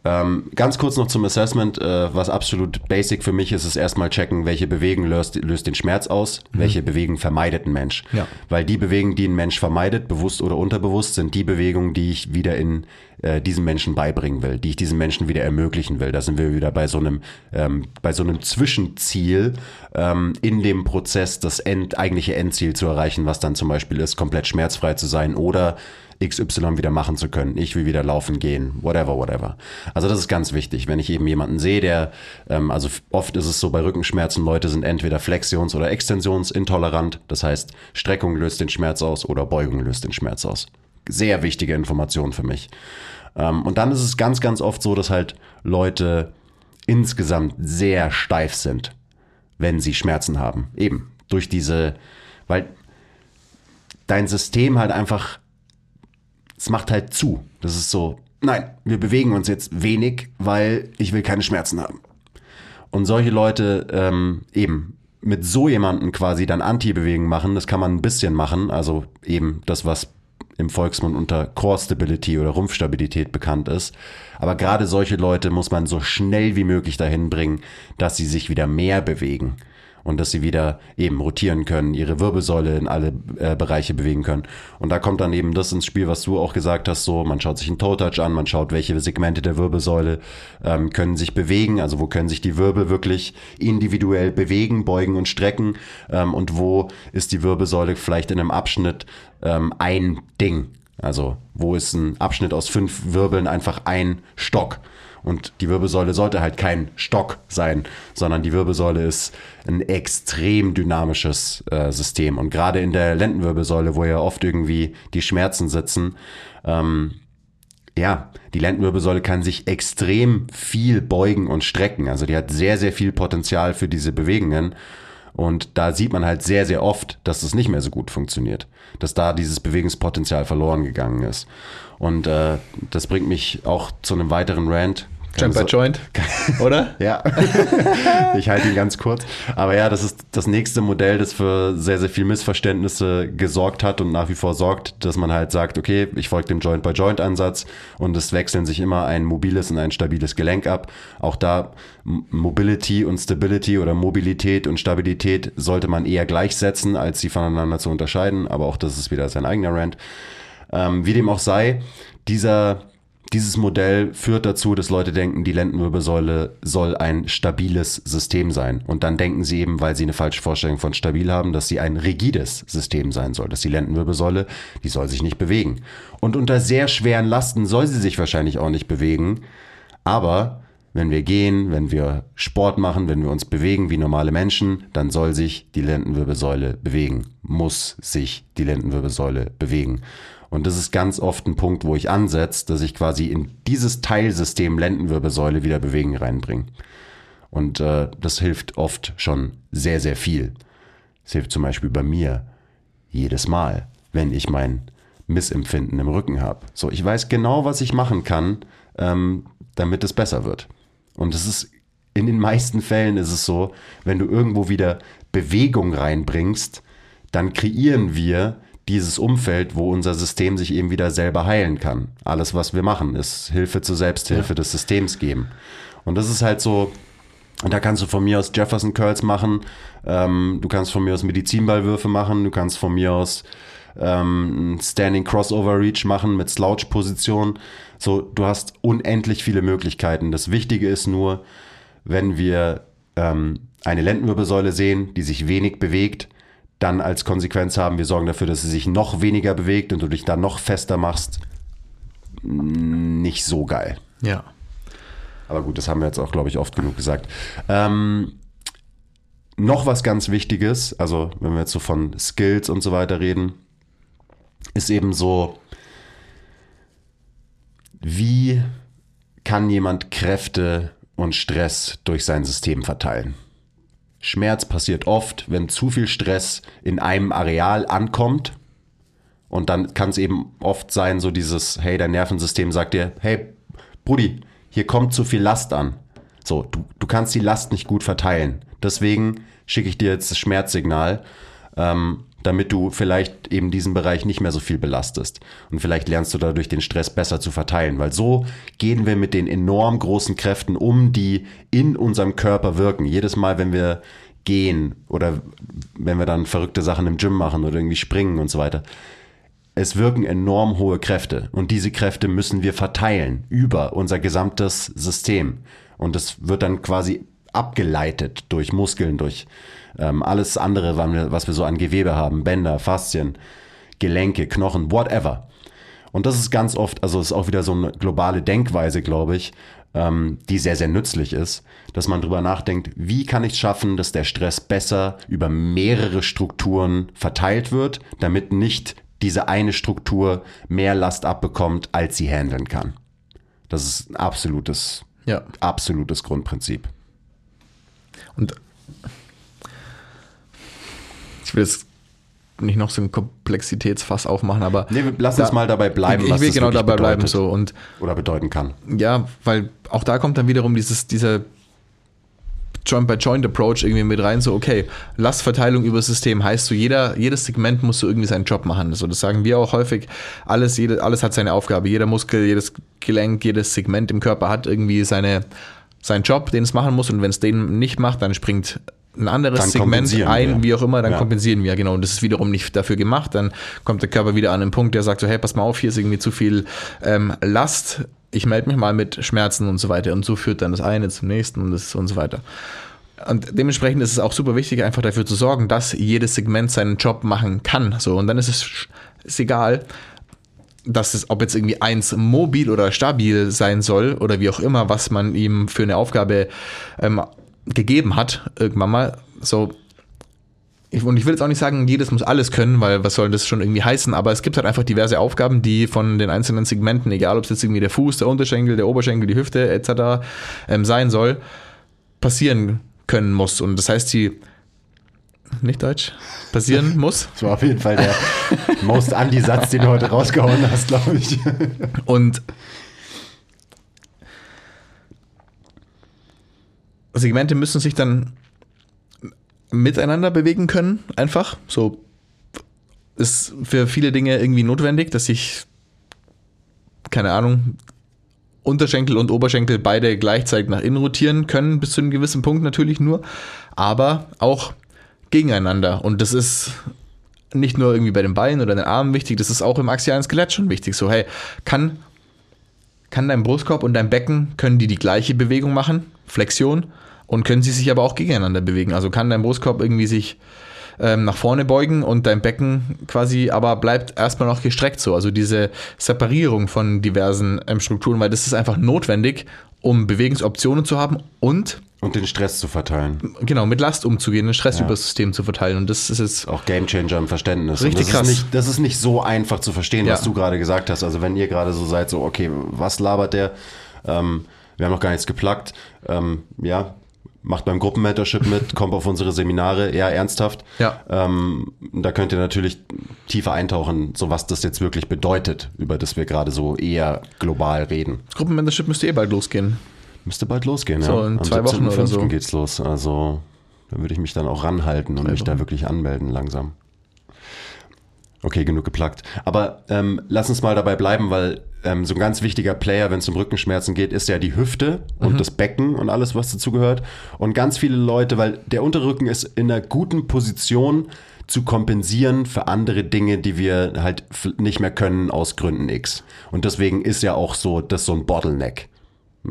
Ähm, ganz kurz noch zum Assessment, äh, was absolut basic für mich ist, ist erstmal checken, welche Bewegung löst, löst den Schmerz aus, welche Bewegung vermeidet ein Mensch. Ja. Weil die Bewegungen, die ein Mensch vermeidet, bewusst oder unterbewusst, sind die Bewegungen, die ich wieder in äh, diesem Menschen beibringen will, die ich diesem Menschen wieder ermöglichen will. Da sind wir wieder bei so einem, ähm, bei so einem Zwischenziel ähm, in dem Prozess, das End, eigentliche Endziel zu erreichen, was dann zum Beispiel ist, komplett schmerzfrei zu sein oder XY wieder machen zu können. Ich will wieder laufen gehen, whatever, whatever. Also das ist ganz wichtig. Wenn ich eben jemanden sehe, der, ähm, also oft ist es so bei Rückenschmerzen, Leute sind entweder flexions- oder extensionsintolerant. Das heißt, Streckung löst den Schmerz aus oder Beugung löst den Schmerz aus. Sehr wichtige Information für mich. Ähm, und dann ist es ganz, ganz oft so, dass halt Leute insgesamt sehr steif sind, wenn sie Schmerzen haben. Eben durch diese, weil dein System halt einfach, es macht halt zu. Das ist so, nein, wir bewegen uns jetzt wenig, weil ich will keine Schmerzen haben. Und solche Leute ähm, eben mit so jemanden quasi dann Anti-Bewegen machen, das kann man ein bisschen machen. Also eben das, was im Volksmund unter Core Stability oder Rumpfstabilität bekannt ist. Aber gerade solche Leute muss man so schnell wie möglich dahin bringen, dass sie sich wieder mehr bewegen und dass sie wieder eben rotieren können, ihre Wirbelsäule in alle äh, Bereiche bewegen können. Und da kommt dann eben das ins Spiel, was du auch gesagt hast, so man schaut sich einen Toe-Touch an, man schaut, welche Segmente der Wirbelsäule ähm, können sich bewegen, also wo können sich die Wirbel wirklich individuell bewegen, beugen und strecken ähm, und wo ist die Wirbelsäule vielleicht in einem Abschnitt ähm, ein Ding. Also wo ist ein Abschnitt aus fünf Wirbeln einfach ein Stock. Und die Wirbelsäule sollte halt kein Stock sein, sondern die Wirbelsäule ist ein extrem dynamisches äh, System. Und gerade in der Lendenwirbelsäule, wo ja oft irgendwie die Schmerzen sitzen, ähm, ja, die Lendenwirbelsäule kann sich extrem viel beugen und strecken. Also die hat sehr, sehr viel Potenzial für diese Bewegungen. Und da sieht man halt sehr, sehr oft, dass es nicht mehr so gut funktioniert. Dass da dieses Bewegungspotenzial verloren gegangen ist. Und äh, das bringt mich auch zu einem weiteren Rant. Jump by Joint, oder? ja, ich halte ihn ganz kurz. Aber ja, das ist das nächste Modell, das für sehr, sehr viel Missverständnisse gesorgt hat und nach wie vor sorgt, dass man halt sagt, okay, ich folge dem Joint-by-Joint-Ansatz und es wechseln sich immer ein mobiles und ein stabiles Gelenk ab. Auch da Mobility und Stability oder Mobilität und Stabilität sollte man eher gleichsetzen, als sie voneinander zu unterscheiden. Aber auch das ist wieder sein eigener Rant. Ähm, wie dem auch sei, dieser, dieses Modell führt dazu, dass Leute denken, die Lendenwirbelsäule soll ein stabiles System sein. Und dann denken sie eben, weil sie eine falsche Vorstellung von stabil haben, dass sie ein rigides System sein soll. Dass die Lendenwirbelsäule, die soll sich nicht bewegen. Und unter sehr schweren Lasten soll sie sich wahrscheinlich auch nicht bewegen. Aber wenn wir gehen, wenn wir Sport machen, wenn wir uns bewegen wie normale Menschen, dann soll sich die Lendenwirbelsäule bewegen. Muss sich die Lendenwirbelsäule bewegen. Und das ist ganz oft ein Punkt, wo ich ansetze, dass ich quasi in dieses Teilsystem Lendenwirbelsäule wieder Bewegen reinbringe. Und äh, das hilft oft schon sehr, sehr viel. Es hilft zum Beispiel bei mir jedes Mal, wenn ich mein Missempfinden im Rücken habe. So, ich weiß genau, was ich machen kann, ähm, damit es besser wird. Und es ist in den meisten Fällen ist es so, wenn du irgendwo wieder Bewegung reinbringst, dann kreieren wir dieses Umfeld, wo unser System sich eben wieder selber heilen kann. Alles, was wir machen, ist Hilfe zur Selbsthilfe ja. des Systems geben. Und das ist halt so, und da kannst du von mir aus Jefferson Curls machen, ähm, du kannst von mir aus Medizinballwürfe machen, du kannst von mir aus ähm, Standing Crossover Reach machen mit Slouch-Position. So, du hast unendlich viele Möglichkeiten. Das Wichtige ist nur, wenn wir ähm, eine Lendenwirbelsäule sehen, die sich wenig bewegt, dann als Konsequenz haben, wir sorgen dafür, dass sie sich noch weniger bewegt und du dich dann noch fester machst, nicht so geil. Ja. Aber gut, das haben wir jetzt auch, glaube ich, oft genug gesagt. Ähm, noch was ganz Wichtiges, also wenn wir jetzt so von Skills und so weiter reden, ist eben so, wie kann jemand Kräfte und Stress durch sein System verteilen? Schmerz passiert oft, wenn zu viel Stress in einem Areal ankommt. Und dann kann es eben oft sein, so dieses, hey, dein Nervensystem sagt dir, hey, Brudi, hier kommt zu viel Last an. So, du, du kannst die Last nicht gut verteilen. Deswegen schicke ich dir jetzt das Schmerzsignal. Ähm, damit du vielleicht eben diesen Bereich nicht mehr so viel belastest. Und vielleicht lernst du dadurch den Stress besser zu verteilen, weil so gehen wir mit den enorm großen Kräften um, die in unserem Körper wirken. Jedes Mal, wenn wir gehen oder wenn wir dann verrückte Sachen im Gym machen oder irgendwie springen und so weiter. Es wirken enorm hohe Kräfte und diese Kräfte müssen wir verteilen über unser gesamtes System. Und das wird dann quasi abgeleitet durch Muskeln, durch ähm, alles andere, was wir so an Gewebe haben, Bänder, Faszien, Gelenke, Knochen, whatever. Und das ist ganz oft, also ist auch wieder so eine globale Denkweise, glaube ich, ähm, die sehr, sehr nützlich ist, dass man drüber nachdenkt, wie kann ich es schaffen, dass der Stress besser über mehrere Strukturen verteilt wird, damit nicht diese eine Struktur mehr Last abbekommt, als sie handeln kann. Das ist ein absolutes Ja. Absolutes Grundprinzip. Und ich will jetzt nicht noch so ein Komplexitätsfass aufmachen, aber. Nee, lass uns mal dabei bleiben, Ich, ich will das genau dabei bleiben so. Und Oder bedeuten kann. ja, weil auch da kommt dann wiederum dieses, dieser Joint-by-Joint-Approach irgendwie mit rein, so, okay, Lastverteilung über das System heißt so, jeder, jedes Segment muss so irgendwie seinen Job machen. So, das sagen wir auch häufig, alles, jede, alles hat seine Aufgabe. Jeder Muskel, jedes Gelenk, jedes Segment im Körper hat irgendwie seine, seinen Job, den es machen muss und wenn es den nicht macht, dann springt ein anderes Dann Segment ein, wir. wie auch immer, dann Ja. kompensieren wir, genau. Und das ist wiederum nicht dafür gemacht. Dann kommt der Körper wieder an einen Punkt, der sagt so, hey, pass mal auf, hier ist irgendwie zu viel ähm, Last. Ich melde mich mal mit Schmerzen und so weiter. Und so führt dann das eine zum nächsten und, das und so weiter. Und dementsprechend ist es auch super wichtig, einfach dafür zu sorgen, dass jedes Segment seinen Job machen kann. So, und dann ist es ist egal, dass es, ob jetzt irgendwie eins mobil oder stabil sein soll oder wie auch immer, was man ihm für eine Aufgabe ähm, gegeben hat, irgendwann mal. So, ich, und ich will jetzt auch nicht sagen, jedes muss alles können, weil was soll das schon irgendwie heißen, aber es gibt halt einfach diverse Aufgaben, die von den einzelnen Segmenten, egal ob es jetzt irgendwie der Fuß, der Unterschenkel, der Oberschenkel, die Hüfte etc. Ähm, sein soll, passieren können muss. Und das heißt, die nicht Deutsch, passieren muss. Das war auf jeden Fall der most Anti-Satz, den du heute rausgehauen hast, glaube ich. Und Segmente müssen sich dann miteinander bewegen können, einfach. So ist für viele Dinge irgendwie notwendig, dass sich, keine Ahnung, Unterschenkel und Oberschenkel beide gleichzeitig nach innen rotieren können, bis zu einem gewissen Punkt natürlich nur, aber auch gegeneinander. Und das ist nicht nur irgendwie bei den Beinen oder den Armen wichtig, das ist auch im axialen Skelett schon wichtig. So, hey, kann, kann dein Brustkorb und dein Becken, können die die gleiche Bewegung machen, Flexion, und können sie sich aber auch gegeneinander bewegen. Also kann dein Brustkorb irgendwie sich ähm, nach vorne beugen und dein Becken quasi aber bleibt erstmal noch gestreckt so. Also diese Separierung von diversen ähm, Strukturen, weil das ist einfach notwendig, um Bewegungsoptionen zu haben und Und den Stress zu verteilen. genau mit Last umzugehen, den Stress über das System zu verteilen. Und das ist jetzt Auch Gamechanger im Verständnis. Richtig das krass. Ist nicht, das ist nicht so einfach zu verstehen, Ja. was du gerade gesagt hast. Also wenn ihr gerade so seid, so, okay, was labert der? Ähm, wir haben noch gar nichts geplagt. Ähm, ja, macht beim Gruppenmentorship mit, kommt auf unsere Seminare, eher ernsthaft. Ja. Ähm, da könnt ihr natürlich tiefer eintauchen, so was das jetzt wirklich bedeutet, über das wir gerade so eher global reden. das Gruppenmentorship müsste eh bald losgehen. Müsste bald losgehen, So, ja. in zwei Wochen oder 17.05. so. geht's los. Also da würde ich mich dann auch ranhalten und mich da wirklich anmelden langsam. Okay, genug geplagt. Aber ähm, lass uns mal dabei bleiben, weil ähm, so ein ganz wichtiger Player, wenn es um Rückenschmerzen geht, ist ja die Hüfte und das Becken und alles, was dazugehört. Und ganz viele Leute, weil der Unterrücken ist in einer guten Position zu kompensieren für andere Dinge, die wir halt nicht mehr können aus Gründen X. Und deswegen ist ja auch so, das ist so ein Bottleneck,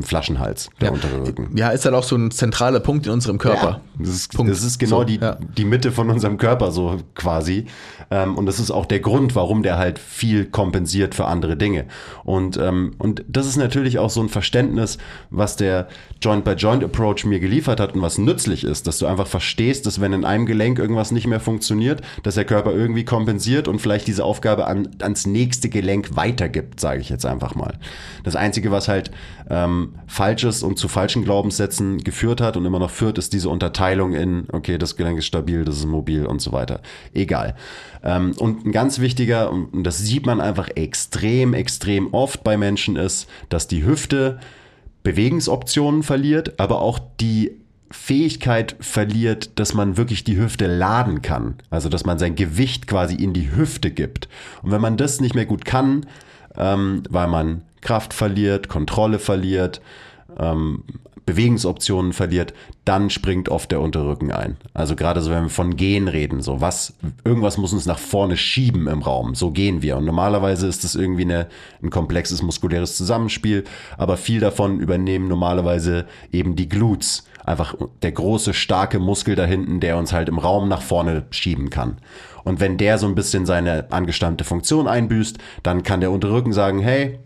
Flaschenhals, der untere Rücken. Ja, ist halt auch so ein zentraler Punkt in unserem Körper. Ja, das ist, das ist genau So, die, ja. die Mitte von unserem Körper, so quasi. Ähm, und das ist auch der Grund, warum der halt viel kompensiert für andere Dinge. Und, ähm, und das ist natürlich auch so ein Verständnis, was der Joint-by-Joint-Approach mir geliefert hat und was nützlich ist, dass du einfach verstehst, dass wenn in einem Gelenk irgendwas nicht mehr funktioniert, dass der Körper irgendwie kompensiert und vielleicht diese Aufgabe an, ans nächste Gelenk weitergibt, sage ich jetzt einfach mal. Das Einzige, was halt ähm, falsches und zu falschen Glaubenssätzen geführt hat und immer noch führt, ist diese Unterteilung in, okay, das Gelenk ist stabil, das ist mobil und so weiter. Egal. Ähm, und ein ganz wichtiger, und das sieht man einfach extrem, extrem oft bei Menschen, ist, dass die Hüfte Bewegungsoptionen verliert, aber auch die Fähigkeit verliert, dass man wirklich die Hüfte laden kann. Also, dass man sein Gewicht quasi in die Hüfte gibt. Und wenn man das nicht mehr gut kann, ähm, weil man Kraft verliert, Kontrolle verliert, ähm, Bewegungsoptionen verliert, dann springt oft der Unterrücken ein. Also gerade so, wenn wir von Gehen reden, so was, irgendwas muss uns nach vorne schieben im Raum. So gehen wir. Und normalerweise ist es irgendwie eine, ein komplexes muskuläres Zusammenspiel, aber viel davon übernehmen normalerweise eben die Glutes. Einfach der große, starke Muskel da hinten, der uns halt im Raum nach vorne schieben kann. Und wenn der so ein bisschen seine angestammte Funktion einbüßt, dann kann der Unterrücken sagen, hey,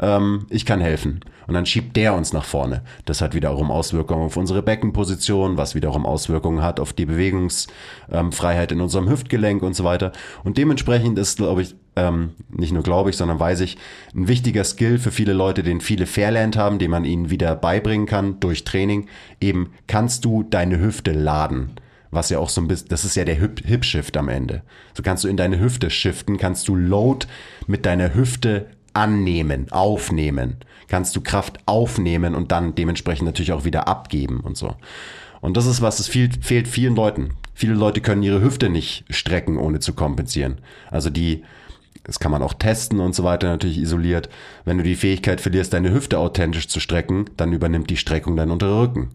ähm, ich kann helfen. Und dann schiebt der uns nach vorne. Das hat wiederum Auswirkungen auf unsere Beckenposition, was wiederum Auswirkungen hat auf die Bewegungsfreiheit in unserem Hüftgelenk und so weiter. Und dementsprechend ist, glaube ich, ähm, nicht nur glaube ich, sondern weiß ich, ein wichtiger Skill für viele Leute, den viele verlernt haben, den man ihnen wieder beibringen kann durch Training. Eben kannst du deine Hüfte laden. Was ja auch so ein bisschen, das ist ja der Hip- Hip-Shift am Ende. So kannst du in deine Hüfte shiften, kannst du Load mit deiner Hüfte annehmen, aufnehmen. Kannst du Kraft aufnehmen und dann dementsprechend natürlich auch wieder abgeben und so. Und das ist was, es viel, fehlt vielen Leuten. Viele Leute können ihre Hüfte nicht strecken, ohne zu kompensieren. Also die, das kann man auch testen und so weiter natürlich isoliert. Wenn du die Fähigkeit verlierst, deine Hüfte authentisch zu strecken, dann übernimmt die Streckung deinen unteren Rücken.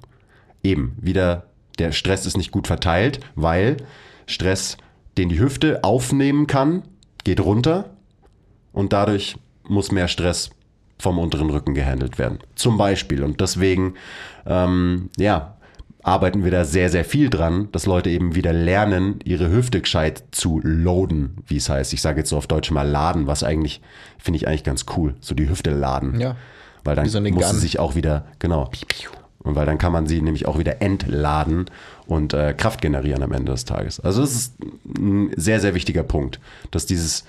Eben, wieder, der Stress ist nicht gut verteilt, weil Stress, den die Hüfte aufnehmen kann, geht runter und dadurch muss mehr Stress vom unteren Rücken gehandelt werden. Zum Beispiel. Und deswegen, ähm, ja, arbeiten wir da sehr, sehr viel dran, dass Leute eben wieder lernen, ihre Hüfte gescheit zu loaden, wie es heißt. Ich sage jetzt so auf Deutsch mal laden, was eigentlich, finde ich eigentlich ganz cool. So die Hüfte laden. Ja. Weil dann so muss sie sich auch wieder, genau. Und weil dann kann man sie nämlich auch wieder entladen und äh, Kraft generieren am Ende des Tages. Also das ist ein sehr, sehr wichtiger Punkt, dass dieses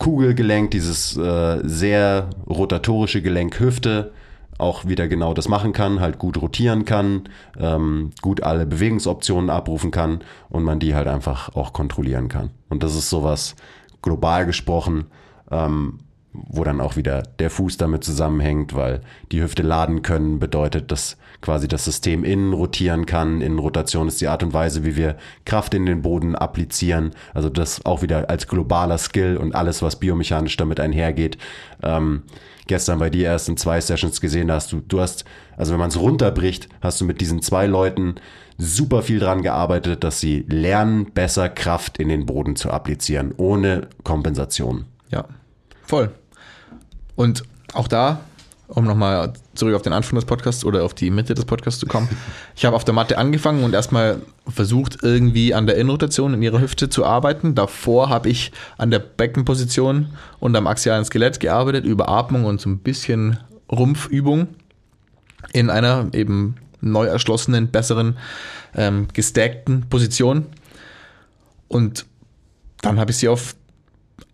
Kugelgelenk, dieses äh, sehr rotatorische Gelenk Hüfte auch wieder genau das machen kann, halt gut rotieren kann, ähm, gut alle Bewegungsoptionen abrufen kann und man die halt einfach auch kontrollieren kann. Und das ist sowas global gesprochen, ähm, wo dann auch wieder der Fuß damit zusammenhängt, weil die Hüfte laden können bedeutet, dass quasi das System innen rotieren kann. Innenrotation ist die Art und Weise, wie wir Kraft in den Boden applizieren. Also das auch wieder als globaler Skill und alles, was biomechanisch damit einhergeht. Ähm, gestern bei dir erst in zwei Sessions gesehen da hast, du, du hast, also wenn man es runterbricht, hast du mit diesen zwei Leuten super viel dran gearbeitet, dass sie lernen, besser Kraft in den Boden zu applizieren, ohne Kompensation. Ja, voll. Und auch da, um nochmal zurück auf den Anfang des Podcasts oder auf die Mitte des Podcasts zu kommen, ich habe auf der Matte angefangen und erstmal versucht, irgendwie an der Innenrotation in ihrer Hüfte zu arbeiten. Davor habe ich an der Beckenposition und am axialen Skelett gearbeitet, über Atmung und so ein bisschen Rumpfübung in einer eben neu erschlossenen, besseren, ähm, gestackten Position. Und dann habe ich sie auf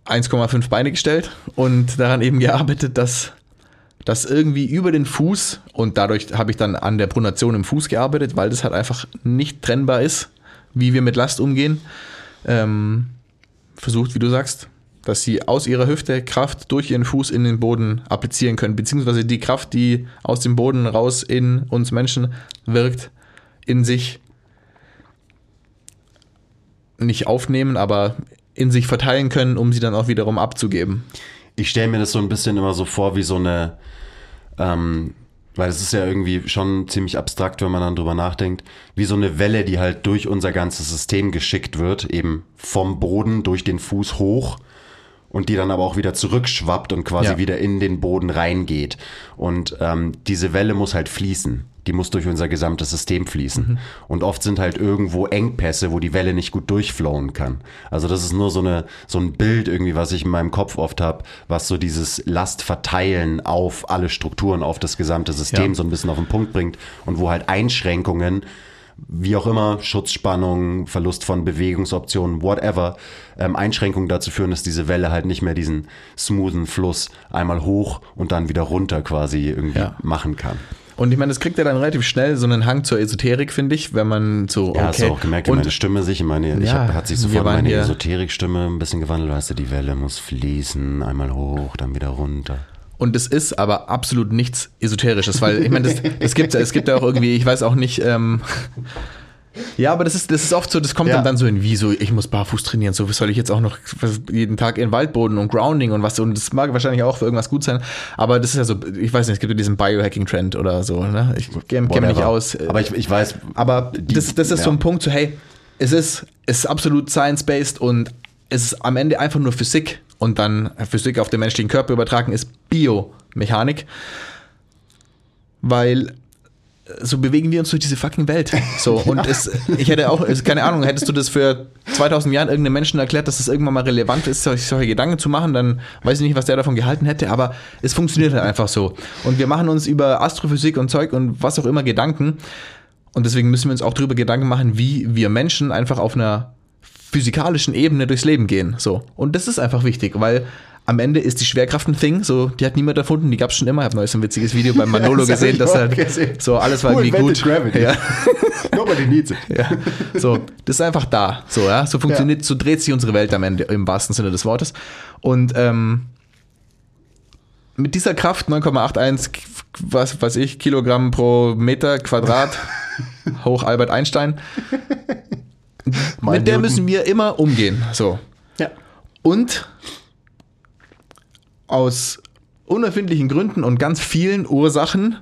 1,5 Beine gestellt und daran eben gearbeitet, dass das irgendwie über den Fuß und dadurch habe ich dann an der Pronation im Fuß gearbeitet, weil das halt einfach nicht trennbar ist, wie wir mit Last umgehen. Ähm, versucht, wie du sagst, dass sie aus ihrer Hüfte Kraft durch ihren Fuß in den Boden applizieren können, beziehungsweise die Kraft, die aus dem Boden raus in uns Menschen wirkt, in sich nicht aufnehmen, aber in sich verteilen können, um sie dann auch wiederum abzugeben. Ich stelle mir das so ein bisschen immer so vor wie so eine, ähm, weil es ist ja irgendwie schon ziemlich abstrakt, wenn man dann drüber nachdenkt, wie so eine Welle, die halt durch unser ganzes System geschickt wird, eben vom Boden durch den Fuß hoch und die dann aber auch wieder zurückschwappt und quasi Ja. wieder in den Boden reingeht. Und ähm, diese Welle muss halt fließen. Die muss durch unser gesamtes System fließen. Und oft sind halt irgendwo Engpässe, wo die Welle nicht gut durchflowen kann. Also das ist nur so, eine, so ein Bild irgendwie, was ich in meinem Kopf oft habe, was so dieses Lastverteilen auf alle Strukturen, auf das gesamte System Ja. so ein bisschen auf den Punkt bringt und wo halt Einschränkungen wie auch immer, Schutzspannung, Verlust von Bewegungsoptionen, whatever, ähm, Einschränkungen dazu führen, dass diese Welle halt nicht mehr diesen smoothen Fluss einmal hoch und dann wieder runter quasi irgendwie Ja. machen kann. Und ich meine, das kriegt ja dann relativ schnell so einen Hang zur Esoterik, finde ich, wenn man so. Ja, hast du auch gemerkt, wie und meine Stimme sich, ich meine, ich Ja, hab, hat sich sofort meine Esoterikstimme ein bisschen gewandelt. Weißt du, die Welle muss fließen, einmal hoch, dann wieder runter. Und es ist aber absolut nichts Esoterisches, weil ich meine, gibt's ja, es gibt ja auch irgendwie, ich weiß auch nicht, ähm, ja, aber das ist, das ist oft so, das kommt Ja. dann, dann so in wie so, ich muss barfuß trainieren, so soll ich jetzt auch noch jeden Tag in den Waldboden und Grounding und was, und das mag wahrscheinlich auch für irgendwas gut sein, aber das ist ja so, ich weiß nicht, es gibt ja diesen Biohacking-Trend oder so, ne? Ich kenne kenn mich aus. äh, Aber ich, ich weiß, Aber die- das, das ist so ja. ein Punkt, so hey, es ist, es ist absolut science-based und es ist am Ende einfach nur Physik und dann Physik auf den menschlichen Körper übertragen ist Biomechanik, weil so bewegen wir uns durch diese fucking Welt. So, und es, ich hätte auch, es- keine Ahnung, hättest du das für 2000 Jahren irgendeinem Menschen erklärt, dass es irgendwann mal relevant ist, sich solche Gedanken zu machen, dann weiß ich nicht, was der davon gehalten hätte, aber es funktioniert halt einfach so. Und wir machen uns über Astrophysik und Zeug und was auch immer Gedanken. Und deswegen müssen wir uns auch darüber Gedanken machen, wie wir Menschen einfach auf einer physikalischen Ebene durchs Leben gehen. So. Und das ist einfach wichtig, weil am Ende ist die Schwerkraft ein Thing, so, die hat niemand erfunden, die gab es schon immer. Ich habe neulich so ein witziges Video bei Manolo Das gesehen, dass halt gesehen. so alles war Who irgendwie gut. Gravity? Ja. Nobody needs it. Ja, so, das ist einfach da. So, ja, so funktioniert, so dreht sich unsere Welt am Ende im wahrsten Sinne des Wortes. Und ähm, mit dieser Kraft 9,81, K- was weiß ich, Kilogramm pro Meter Quadrat, hoch Albert Einstein, mit der müssen wir immer umgehen. So. Ja. Und aus unerfindlichen Gründen und ganz vielen Ursachen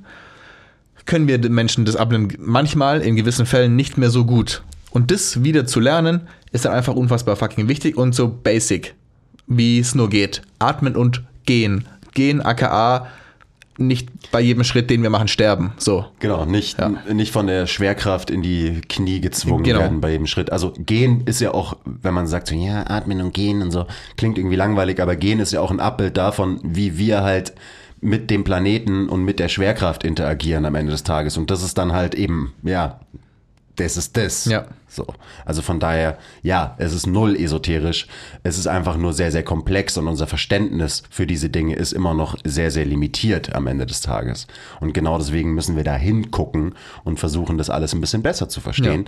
können wir den Menschen das abnehmen, manchmal in gewissen Fällen nicht mehr so gut. Und das wieder zu lernen, ist dann einfach unfassbar fucking wichtig und so basic, wie es nur geht. Atmen und gehen. Gehen, aka nicht bei jedem Schritt, den wir machen, sterben. So. Genau, nicht, Ja. nicht von der Schwerkraft in die Knie gezwungen Genau. werden bei jedem Schritt. Also gehen ist ja auch, wenn man sagt so, ja, atmen und gehen und so, klingt irgendwie langweilig, aber gehen ist ja auch ein Abbild davon, wie wir halt mit dem Planeten und mit der Schwerkraft interagieren am Ende des Tages. Und das ist dann halt eben, ja, das ist das. Ja. So. Also von daher, ja, es ist null esoterisch. Es ist einfach nur sehr, sehr komplex und unser Verständnis für diese Dinge ist immer noch sehr, sehr limitiert am Ende des Tages. Und genau deswegen müssen wir da hingucken und versuchen, das alles ein bisschen besser zu verstehen.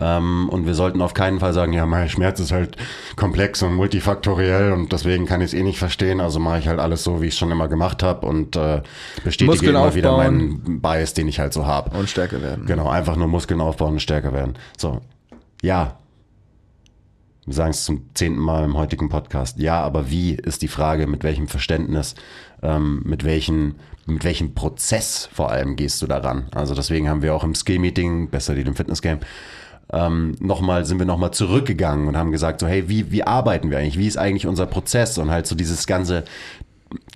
Ähm, und wir sollten auf keinen Fall sagen, ja, mein Schmerz ist halt komplex und multifaktoriell und deswegen kann ich es eh nicht verstehen. Also mache ich halt alles so, wie ich es schon immer gemacht habe und äh, bestätige Muskeln immer wieder meinen Bias, den ich halt so habe. Und stärker werden. Genau, einfach nur Muskeln aufbauen und stärker werden. So, ja. Wir sagen es zum zehnten Mal im heutigen Podcast. Ja, aber wie ist die Frage, mit welchem Verständnis, ähm, mit welchen, mit welchem Prozess vor allem gehst du daran? Also deswegen haben wir auch im Skill-Meeting, besser die im Fitness-Game, ähm, nochmal, sind wir nochmal zurückgegangen und haben gesagt, so, hey, wie, wie arbeiten wir eigentlich? Wie ist eigentlich unser Prozess? Und halt so dieses ganze,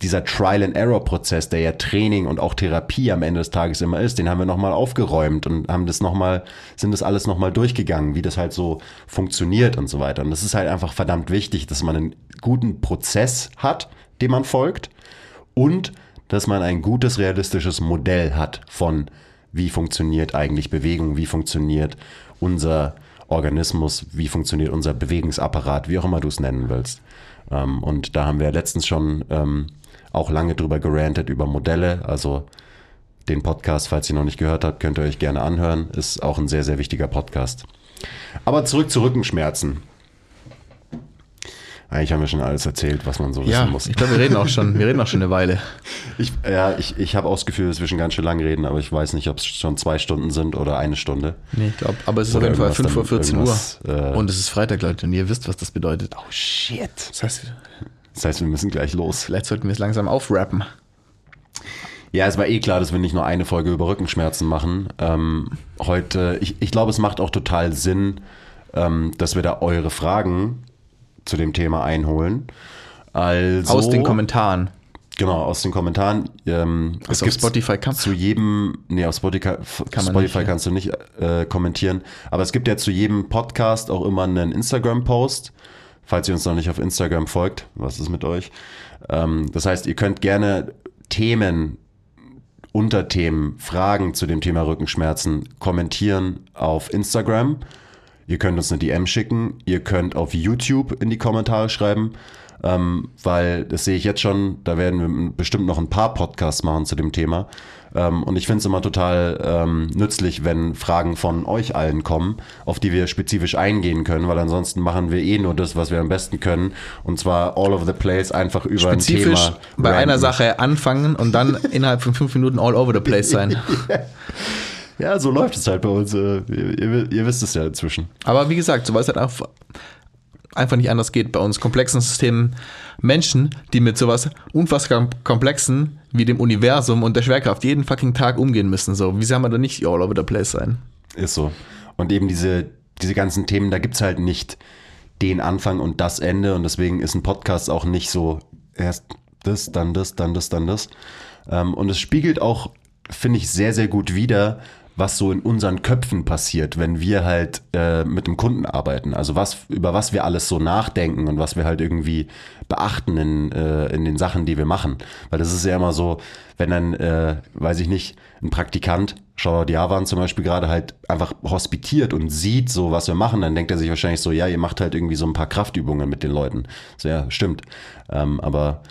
dieser Trial-and-Error-Prozess, der ja Training und auch Therapie am Ende des Tages immer ist, den haben wir nochmal aufgeräumt und haben das nochmal, sind das alles nochmal durchgegangen, wie das halt so funktioniert und so weiter. Und das ist halt einfach verdammt wichtig, dass man einen guten Prozess hat, dem man folgt und dass man ein gutes, realistisches Modell hat von, wie funktioniert eigentlich Bewegung, wie funktioniert unser Organismus, wie funktioniert unser Bewegungsapparat, wie auch immer du es nennen willst. Ähm, und da haben wir letztens schon ähm, auch lange drüber gerantet, über Modelle. Also den Podcast, falls ihr noch nicht gehört habt, könnt ihr euch gerne anhören. Ist auch ein sehr, sehr wichtiger Podcast. Aber zurück zu Rückenschmerzen. Eigentlich haben wir schon alles erzählt, was man so Ja, wissen muss. ich glaube, wir reden auch schon, wir reden auch schon eine Weile. Ich, ja, ich, ich habe auch das Gefühl, dass wir schon ganz schön lang reden, aber ich weiß nicht, ob es schon zwei Stunden sind oder eine Stunde. Nee, ich glaube, aber es ist Oder auf jeden Fall irgendwas 5 vor dann- 14 Uhr. äh, und es ist Freitag, Leute, und ihr wisst, was das bedeutet. Oh shit. Das heißt, Das heißt, wir müssen gleich los. vielleicht sollten wir es langsam aufrappen. Ja, es war eh klar, dass wir nicht nur eine Folge über Rückenschmerzen machen. Ähm, heute, ich, ich glaube, es macht auch total Sinn, ähm, dass wir da eure Fragen zu dem Thema einholen. Also, Aus den Kommentaren. Genau, aus den Kommentaren. Ähm, Was auf Spotify kann- Zu jedem, nee, auf Spotify, Kann Spotify nicht, ja. kannst du nicht äh, kommentieren. Aber es gibt ja zu jedem Podcast auch immer einen Instagram-Post. Falls ihr uns noch nicht auf Instagram folgt, was ist mit euch? Ähm, das heißt, ihr könnt gerne Themen, Unterthemen, Fragen zu dem Thema Rückenschmerzen kommentieren auf Instagram. Ihr könnt uns eine DM schicken. Ihr könnt auf YouTube in die Kommentare schreiben, ähm, weil das sehe ich jetzt schon. Da werden wir bestimmt noch ein paar Podcasts machen zu dem Thema. Ähm, und ich finde es immer total ähm, nützlich, wenn Fragen von euch allen kommen, auf die wir spezifisch eingehen können, weil ansonsten machen wir eh nur das, was wir am besten können. Und zwar all over the place, einfach über ein Spezifisch Thema. bei einer ranten. Sache anfangen und dann innerhalb von fünf Minuten all over the place sein. Ja, so läuft es halt bei uns. äh, Ihr, ihr, ihr wisst es ja inzwischen. Aber wie gesagt, so weil es halt einfach, einfach nicht anders geht bei uns komplexen Systemen. Menschen, die mit sowas unfassbar komplexen wie dem Universum und der Schwerkraft jeden fucking Tag umgehen müssen. So, wie soll man da nicht all over the place sein? Ist so. Und eben diese, diese ganzen Themen, da gibt's halt nicht den Anfang und das Ende. Und deswegen ist ein Podcast auch nicht so erst das, dann das, dann das, dann das. Ähm, und es spiegelt auch, finde ich, sehr, sehr gut wider, was so in unseren Köpfen passiert, wenn wir halt äh, mit dem Kunden arbeiten. Also was, über was wir alles so nachdenken und was wir halt irgendwie beachten in, äh, in den Sachen, die wir machen. Weil das ist ja immer so, wenn dann, äh, weiß ich nicht, ein Praktikant, Shoutout Javan zum Beispiel gerade halt einfach hospitiert und sieht so, was wir machen, dann denkt er sich wahrscheinlich so, ja, ihr macht halt irgendwie so ein paar Kraftübungen mit den Leuten. So, ja, stimmt. Ähm, aber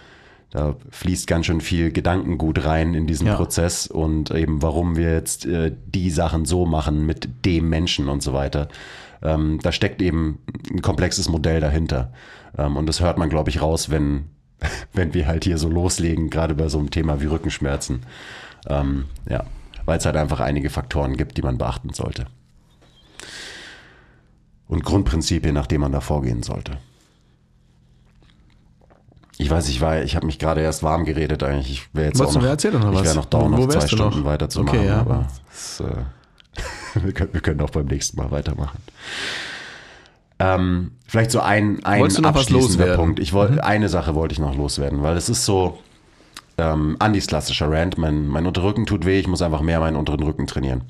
da fließt ganz schön viel Gedankengut rein in diesen Ja. Prozess und eben warum wir jetzt äh, die Sachen so machen mit dem Menschen und so weiter. Ähm, da steckt eben ein komplexes Modell dahinter. Ähm, und das hört man, glaube ich, raus, wenn, wenn wir halt hier so loslegen, gerade bei so einem Thema wie Rückenschmerzen. Ähm, ja, weil es halt einfach einige Faktoren gibt, die man beachten sollte. Und Grundprinzipien, nach denen man da vorgehen sollte. Ich weiß, ich war, ich habe mich gerade erst warm geredet eigentlich. Ich wäre jetzt Wolltest auch noch, erzählen oder ich wäre noch Wo noch zwei du noch? Stunden weiterzumachen, Okay, ja. aber es, äh, wir, können, wir können auch beim nächsten Mal weitermachen. Ähm, vielleicht so ein, ein abschließender? Punkt. Ich wollte eine Sache wollte ich noch loswerden, weil es ist so ähm, Andys klassischer Rant. Mein, mein Unterrücken tut weh, ich muss einfach mehr meinen unteren Rücken trainieren.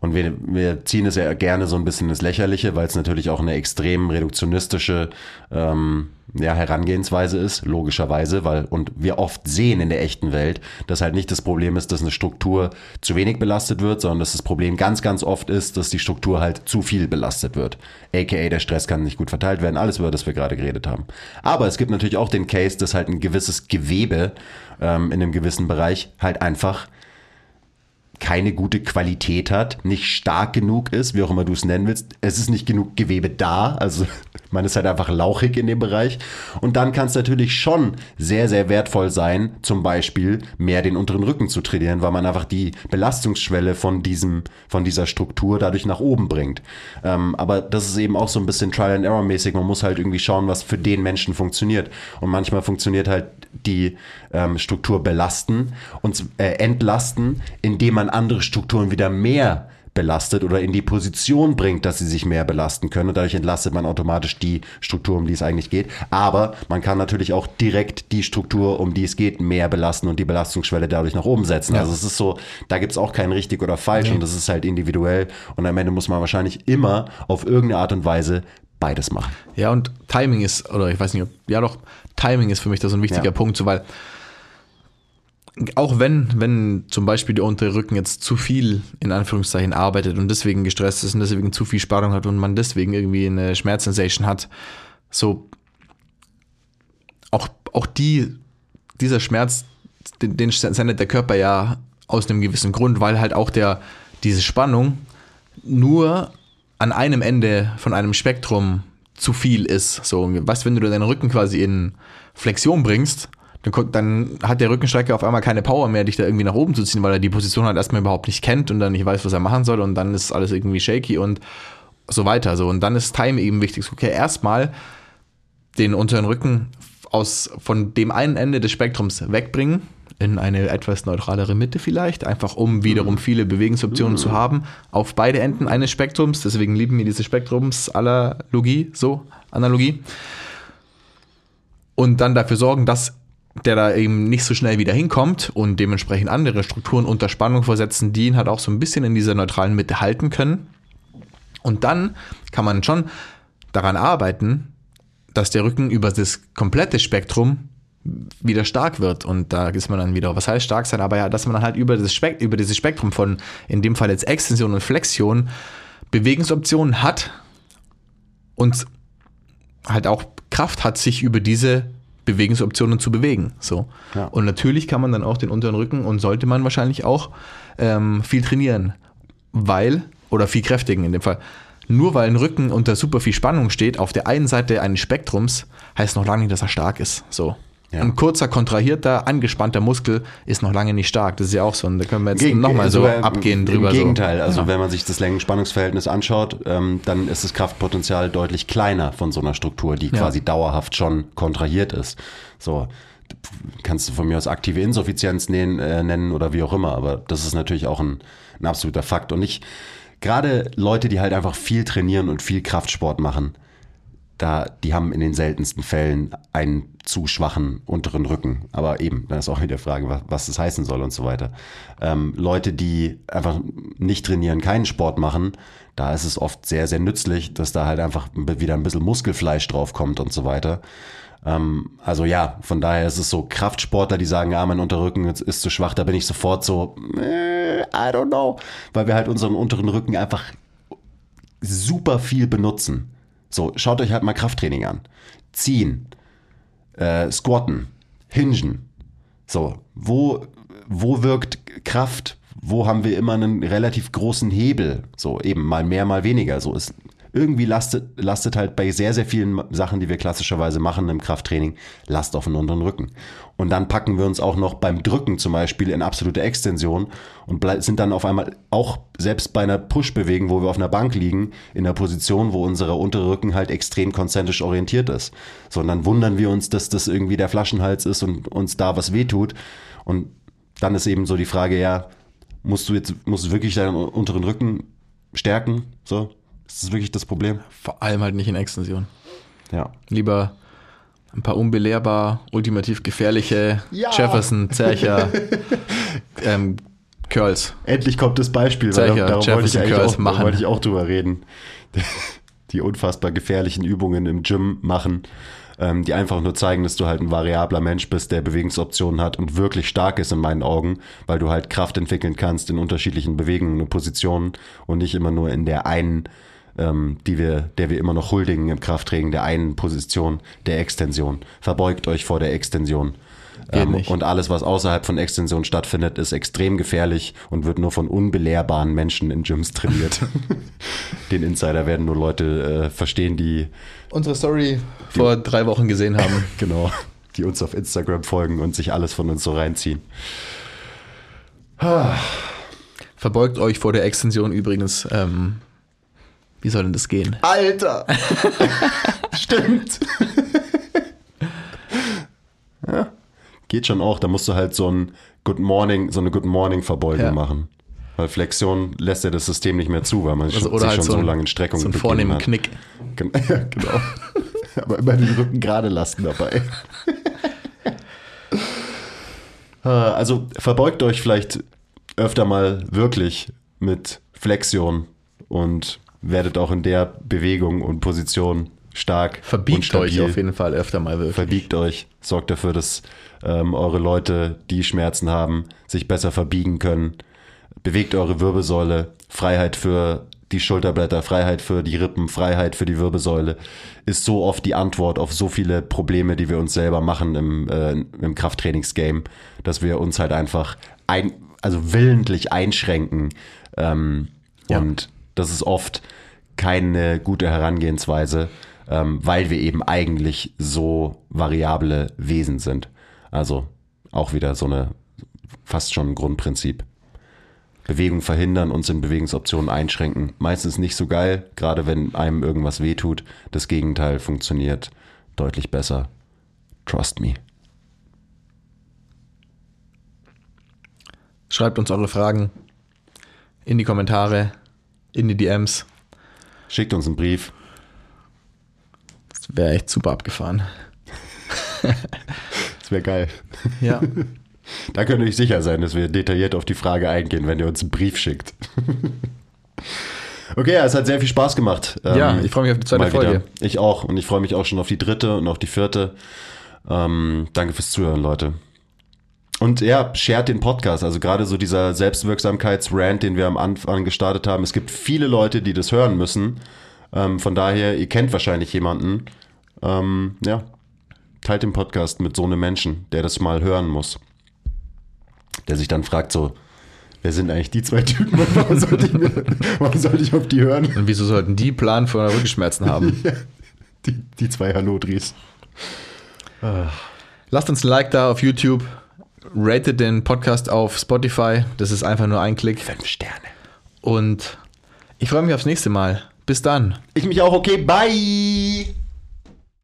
Und wir, wir ziehen es ja gerne so ein bisschen ins Lächerliche, weil es natürlich auch eine extrem reduktionistische ähm, ja, Herangehensweise ist, logischerweise, weil und wir oft sehen in der echten Welt, dass halt nicht das Problem ist, dass eine Struktur zu wenig belastet wird, sondern dass das Problem ganz, ganz oft ist, dass die Struktur halt zu viel belastet wird. AKA der Stress kann nicht gut verteilt werden, alles über das wir gerade geredet haben. Aber es gibt natürlich auch den Case, dass halt ein gewisses Gewebe ähm, in einem gewissen Bereich halt einfach keine gute Qualität hat, nicht stark genug ist, wie auch immer du es nennen willst. Es ist nicht genug Gewebe da, also man ist halt einfach lauchig in dem Bereich. Und dann kann es natürlich schon sehr, sehr wertvoll sein, zum Beispiel mehr den unteren Rücken zu trainieren, weil man einfach die Belastungsschwelle von diesem, von dieser Struktur dadurch nach oben bringt. Ähm, aber das ist eben auch so ein bisschen Trial and Error mäßig. Man muss halt irgendwie schauen, was für den Menschen funktioniert. Und manchmal funktioniert halt die ähm, Struktur belasten und äh, entlasten, indem man andere Strukturen wieder mehr belastet oder in die Position bringt, dass sie sich mehr belasten können. Und dadurch entlastet man automatisch die Struktur, um die es eigentlich geht. Aber man kann natürlich auch direkt die Struktur, um die es geht, mehr belasten und die Belastungsschwelle dadurch nach oben setzen. Also es ist so, da gibt es auch kein richtig oder falsch und das ist halt individuell. Und am Ende muss man wahrscheinlich immer auf irgendeine Art und Weise beides machen. Ja, und Timing ist, oder ich weiß nicht, ob, ja doch, Timing ist für mich da so ein wichtiger Ja. Punkt, so weil auch wenn, wenn zum Beispiel der untere Rücken jetzt zu viel in Anführungszeichen arbeitet und deswegen gestresst ist und deswegen zu viel Spannung hat und man deswegen irgendwie eine Schmerzsensation hat, so auch, auch die, dieser Schmerz, den, den sendet der Körper ja aus einem gewissen Grund, weil halt auch der, diese Spannung nur an einem Ende von einem Spektrum zu viel ist. So, was, wenn du deinen Rücken quasi in Flexion bringst, dann, dann hat der Rückenstrecker auf einmal keine Power mehr, dich da irgendwie nach oben zu ziehen, weil er die Position halt erstmal überhaupt nicht kennt und dann nicht weiß, was er machen soll und dann ist alles irgendwie shaky und so weiter. So, und dann ist Time eben wichtig. Okay, erstmal den unteren Rücken aus, von dem einen Ende des Spektrums wegbringen, in eine etwas neutralere Mitte vielleicht, einfach um wiederum viele Bewegungsoptionen zu haben, auf beide Enden eines Spektrums. Deswegen lieben wir diese Spektrums-Analogie, so, Analogie. Und dann dafür sorgen, dass der da eben nicht so schnell wieder hinkommt und dementsprechend andere Strukturen unter Spannung versetzen, die ihn halt auch so ein bisschen in dieser neutralen Mitte halten können. Und dann kann man schon daran arbeiten, dass der Rücken über das komplette Spektrum wieder stark wird. Und da ist man dann wieder, was heißt stark sein, aber ja, dass man dann halt über, das Spek über dieses Spektrum von, in dem Fall jetzt Extension und Flexion, Bewegungsoptionen hat und halt auch Kraft hat, sich über diese Bewegungsoptionen zu bewegen. So. Ja. Und natürlich kann man dann auch den unteren Rücken und sollte man wahrscheinlich auch ähm, viel trainieren, weil, oder viel kräftigen in dem Fall, nur weil ein Rücken unter super viel Spannung steht, auf der einen Seite eines Spektrums, heißt noch lange nicht, dass er stark ist. So. Ja. Ein kurzer, kontrahierter, angespannter Muskel ist noch lange nicht stark. Das ist ja auch so. Und da können wir jetzt nochmal so abgehen Im drüber. Gegenteil, also Ja. wenn man sich das Längen-Spannungsverhältnis anschaut, ähm, dann ist das Kraftpotenzial deutlich kleiner von so einer Struktur, die Ja. quasi dauerhaft schon kontrahiert ist. So kannst du von mir aus aktive Insuffizienz nennen, äh, nennen oder wie auch immer, aber das ist natürlich auch ein, ein absoluter Fakt. Und ich, gerade Leute, die halt einfach viel trainieren und viel Kraftsport machen, da, die haben in den seltensten Fällen einen zu schwachen unteren Rücken. Aber eben, da ist auch wieder die Frage, was, was das heißen soll und so weiter. Ähm, Leute, die einfach nicht trainieren, keinen Sport machen, da ist es oft sehr, sehr nützlich, dass da halt einfach wieder ein bisschen Muskelfleisch draufkommt und so weiter. Ähm, also ja, von daher ist es so Kraftsportler, die sagen, ja, mein Unterrücken ist, zu schwach, da bin ich sofort so, äh, I don't know, weil wir halt unseren unteren Rücken einfach super viel benutzen. So, schaut euch halt mal Krafttraining an. Ziehen, äh, squatten, hingen. So, wo, wo wirkt Kraft? Wo haben wir immer einen relativ großen Hebel? So, eben mal mehr, mal weniger. So ist irgendwie lastet, lastet halt bei sehr, sehr vielen Sachen, die wir klassischerweise machen im Krafttraining, Last auf den unteren Rücken. Und dann packen wir uns auch noch beim Drücken zum Beispiel in absolute Extension und sind dann auf einmal auch selbst bei einer Push-Bewegung, wo wir auf einer Bank liegen, in einer Position, wo unser unterer Rücken halt extrem konzentrisch orientiert ist. So, und dann wundern wir uns, dass das irgendwie der Flaschenhals ist und uns da was wehtut. Und dann ist eben so die Frage, ja, musst du jetzt, musst du wirklich deinen unteren Rücken stärken? So, ist das wirklich das Problem? Vor allem halt nicht in Extension. Ja. Lieber ein paar unbelehrbar, ultimativ gefährliche Ja. Jefferson, Zercher, ähm, Curls. Endlich kommt das Beispiel, weil Zecher, darum wollte ich Jefferson Curls auch, machen. wollte ich auch drüber reden. Die unfassbar gefährlichen Übungen im Gym machen, ähm, die einfach nur zeigen, dass du halt ein variabler Mensch bist, der Bewegungsoptionen hat und wirklich stark ist in meinen Augen, weil du halt Kraft entwickeln kannst in unterschiedlichen Bewegungen und Positionen und nicht immer nur in der einen, ähm, die wir, der wir immer noch huldigen im Krafttraining, der einen Position, der Extension. Verbeugt euch vor der Extension. Ähm, und alles, was außerhalb von Extension stattfindet, ist extrem gefährlich und wird nur von unbelehrbaren Menschen in Gyms trainiert. Den Insider werden nur Leute äh, verstehen, die Unsere Story vor drei Wochen gesehen haben. genau, die uns auf Instagram folgen und sich alles von uns so reinziehen. Verbeugt euch vor der Extension übrigens. Ähm, wie soll denn das gehen? Alter! Stimmt. ja. Geht schon auch. Da musst du halt so ein Good Morning, so eine Good Morning Verbeugung Ja. machen. Weil Flexion lässt ja das System nicht mehr zu, weil man Also, sich halt schon so, so, lange in Streckung so einen vornehmen hat. Knick. Genau. Aber immer den Rücken gerade lassen dabei. Äh, also verbeugt euch vielleicht öfter mal wirklich mit Flexion und werdet auch in der Bewegung und Position stark. Verbiegt euch auf jeden Fall öfter mal wirklich. Verbiegt euch, sorgt dafür, dass ähm, eure Leute, die Schmerzen haben, sich besser verbiegen können. Bewegt eure Wirbelsäule. Freiheit für die Schulterblätter, Freiheit für die Rippen, Freiheit für die Wirbelsäule ist so oft die Antwort auf so viele Probleme, die wir uns selber machen im, äh, im Krafttrainingsgame, dass wir uns halt einfach ein, also willentlich einschränken. Ähm, Ja. Und das ist oft keine gute Herangehensweise, ähm, weil wir eben eigentlich so variable Wesen sind. Also auch wieder so eine fast schon ein Grundprinzip. Bewegung verhindern, uns in Bewegungsoptionen einschränken. Meistens nicht so geil, gerade wenn einem irgendwas wehtut. Das Gegenteil funktioniert deutlich besser. Trust me. Schreibt uns eure Fragen in die Kommentare, in die DMs. Schickt uns einen Brief. Das wäre echt super abgefahren. Das wäre geil. Ja. Da könnt ihr euch sicher sein, dass wir detailliert auf die Frage eingehen, wenn ihr uns einen Brief schickt. Okay, ja, es hat sehr viel Spaß gemacht. Ja, Ähm, ich freue mich auf die zweite mal wieder. Folge. Ich auch. Und ich freue mich auch schon auf die dritte und auf die vierte. Ähm, danke fürs Zuhören, Leute. Und ja, shared den Podcast. Also gerade so dieser Selbstwirksamkeitsrant, den wir am Anfang gestartet haben. Es gibt viele Leute, die das hören müssen. Ähm, von daher, ihr kennt wahrscheinlich jemanden. Ähm, ja, teilt den Podcast mit so einem Menschen, der das mal hören muss. Der sich dann fragt so, wer sind eigentlich die zwei Typen? Warum sollte ich, mir, warum sollte ich auf die hören? Und wieso sollten die Plan von Rückenschmerzen haben? Die, die zwei Halodris. Lasst uns ein Like da auf YouTube. Ratet den Podcast auf Spotify. Das ist einfach nur ein Klick. Fünf Sterne. Und ich freue mich aufs nächste Mal. Bis dann. Ich mich auch, okay, bye!